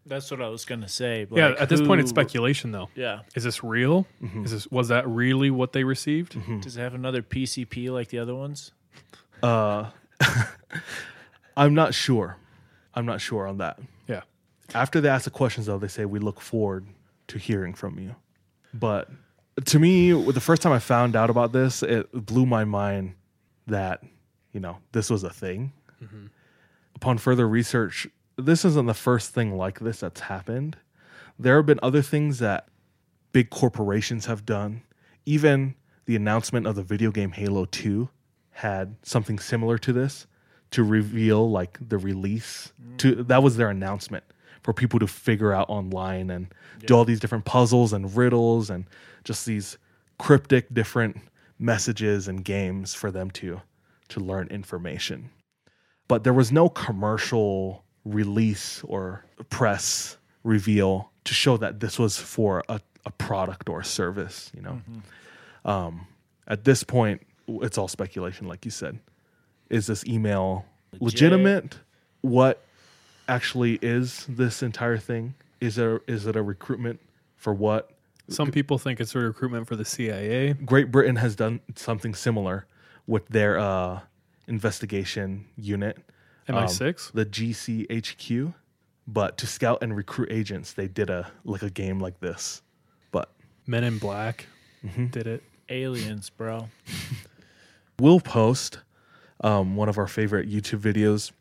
That's what I was gonna say. yeah, like, at this point, it's speculation, though. Yeah. Is this real? Is this was that really what they received? Does it have another PCP like the other ones? Uh, I'm not sure. I'm not sure on that. Yeah. After they ask the questions, though, they say we look forward to hearing from you. But to me, the first time I found out about this, it blew my mind that you know this was a thing. Mm-hmm. Upon further research, this isn't the first thing like this that's happened. There have been other things that big corporations have done. Even the announcement of the video game Halo 2 had something similar to this to reveal like the release to that was their announcement for people to figure out online and do all these different puzzles and riddles and just these cryptic different messages and games for them to to learn information. But there was no commercial release or press reveal to show that this was for a, a product or a service you know? Um, at this point it's all speculation like you said. Is this email legitimate? What actually is this entire thing is there is it a recruitment for what Some people think it's a recruitment for the CIA. Great Britain has done something similar with their uh, investigation unit, MI6? um, the GCHQ. But to scout and recruit agents, they did a like a game like this. But Men in Black Mm-hmm. did it. Aliens, bro. we'll post um, one of our favorite YouTube videos.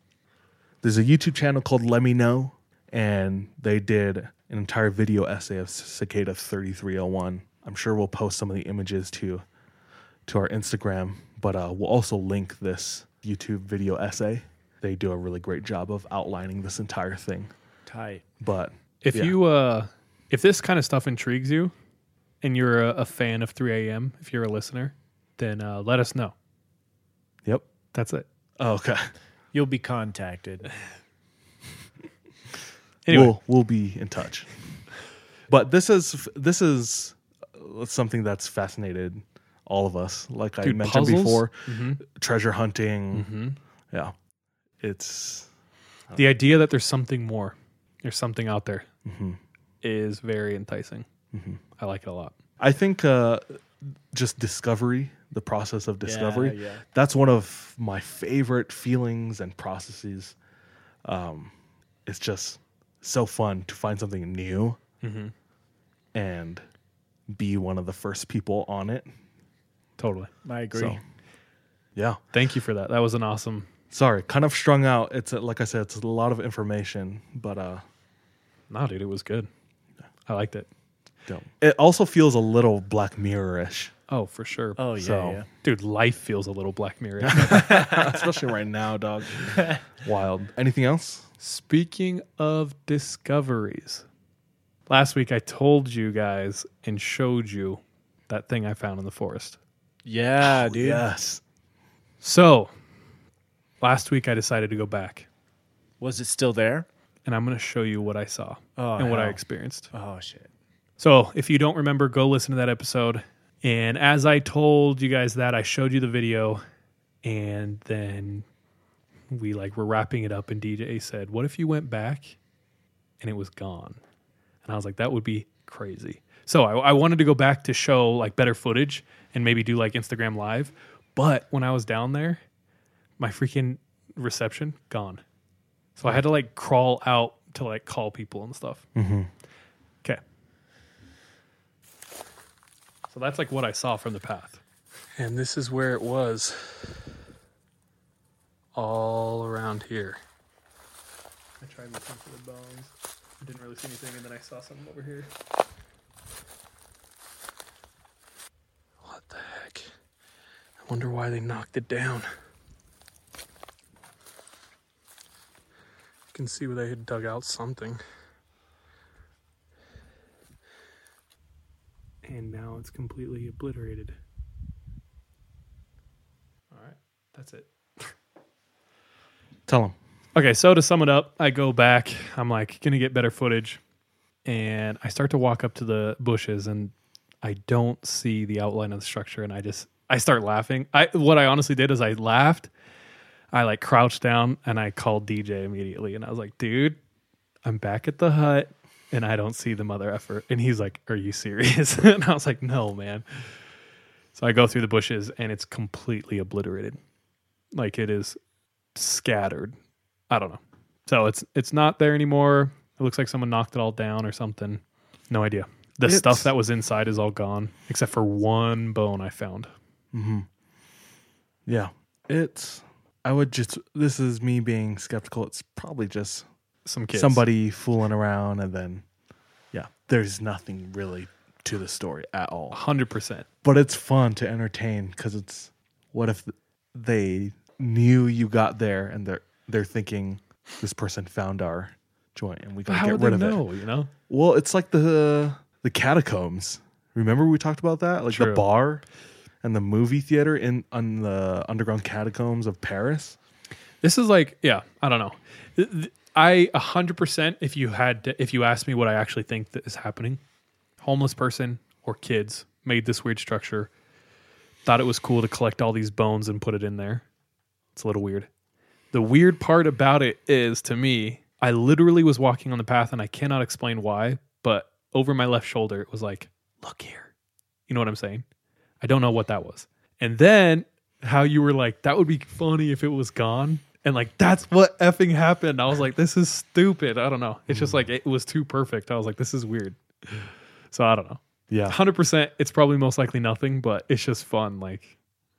There's a YouTube channel called LEMMiNO, and they did an entire video essay of Cicada 3301. I'm sure we'll post some of the images to to our Instagram, but uh, we'll also link this YouTube video essay. They do a really great job of outlining this entire thing. Tight. But If yeah. you uh if this kind of stuff intrigues you and you're a, a fan of 3 a.m., if you're a listener, then uh, let us know. Yep. That's it. Oh, okay. You'll be contacted. Anyway. we'll we'll be in touch. But this is this is uh, something that's fascinated all of us. Like I mentioned puzzles? before, Mhm. treasure hunting. Mhm. Yeah, it's The idea that there's something more, there's something out there, Mhm. is very enticing. Mhm. I like it a lot. I think uh, just discovery, the process of discovery. yeah. That's one of my favorite feelings and processes. Um, it's just so fun to find something new Mhm. and be one of the first people on it. Totally. I agree. So, yeah. Thank you for that. That was an awesome. Sorry, kind of strung out. It's a, like I said, it's a lot of information, but uh, No, dude, it was good. I liked it. don't- it also feels a little Black Mirror-ish, Oh, for sure. Oh yeah, So- yeah. Dude, life feels a little Black Mirror. especially right now, dog. Wild. Anything else? Speaking of discoveries, last week I told you guys and showed you that thing I found in the forest. Yeah, oh, dude. Yes. So, last week I decided to go back Was it still there? and I'm going to show you what I saw Oh, and what I experienced. Oh shit. So, if you don't remember, go listen to that episode. And as I told you guys that, I showed you the video, and then we like were wrapping it up, and DJ said, "What if you went back and it was gone?" And I was like, "That would be crazy." So I, I wanted to go back to show like better footage and maybe do like Instagram live. But when I was down there, my freaking reception gone. So I had to like crawl out to like call people and stuff. Mm-hmm. So that's like what I saw from the path. And this is where it was. All around here. I tried looking for the bones. I didn't really see anything, and then I saw something over here. What the heck? I Wonder why they knocked it down. You can see where they had dug out something. And now it's completely obliterated. All right, that's it. Tell him. Okay, so to sum it up, I go back. I'm like, gonna get better footage. And I start to walk up to the bushes and I don't see the outline of the structure. And I just, I start laughing. I, what I honestly did is I laughed. I like crouched down and I called DJ immediately. And I was like, dude, I'm back at the hut and I don't see the mother effort. And he's like, are you serious? and I was like, no, man. So I go through the bushes and it's completely obliterated. Like it is scattered. I don't know. So it's it's not there anymore. It looks like someone knocked it all down or something. No idea. The It's- stuff that was inside is all gone, except for one bone I found. Mm-hmm. Yeah, it's. I would just. This is me being skeptical. It's probably just Some kids. somebody fooling around, and then, yeah, there's nothing really to the story at all. Hundred percent. But it's fun to entertain because it's. What if they knew you got there and they're they're thinking this person found our joint and we gotta How get would rid they of know? it. You know. Well, it's like the the catacombs. Remember we talked about that, like the True. bar and the movie theater in on the underground catacombs of Paris. This is like, yeah, I don't know. Th- th- I a hundred percent. If you had, to, if you asked me what I actually think that is happening, homeless person or kids made this weird structure. Thought it was cool to collect all these bones and put it in there. It's a little weird. The weird part about it is, to me, I literally was walking on the path and I cannot explain why, but over my left shoulder, it was like, look here. You know what I'm saying? I don't know what that was. And then how you were like, that would be funny if it was gone. And like, that's what effing happened. I was like, this is stupid. I don't know. It's just like, it was too perfect. I was like, this is weird. So I don't know. Yeah, 100%, it's probably most likely nothing, but it's just fun. Like,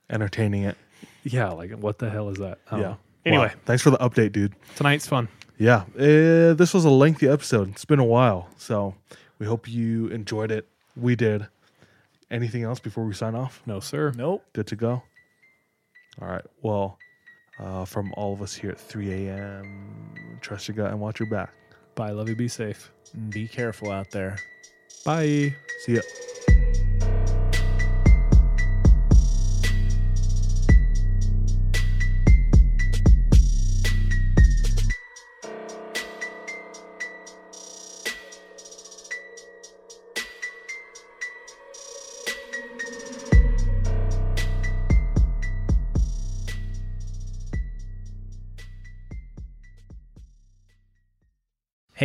entertaining it. yeah, like, what the hell is that? I Yeah. know. Anyway, Wow. thanks for the update, dude. tonight's fun. Yeah, uh, this was a lengthy episode. It's been a while, so we hope you enjoyed it. We did. Anything else before we sign off? No, sir. Nope. Good to go. All right. Well, uh, from all of us here at 3 a.m., trust your gut and watch your back. Bye. Love you. Be safe. Be careful out there. Bye. See ya.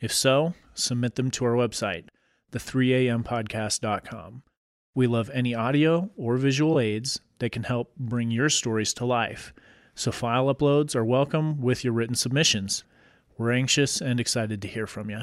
If so, submit them to our website, the3ampodcast.com. We love any audio or visual aids that can help bring your stories to life. So file uploads are welcome with your written submissions. We're anxious and excited to hear from you.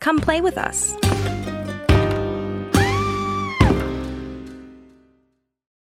Come play with us.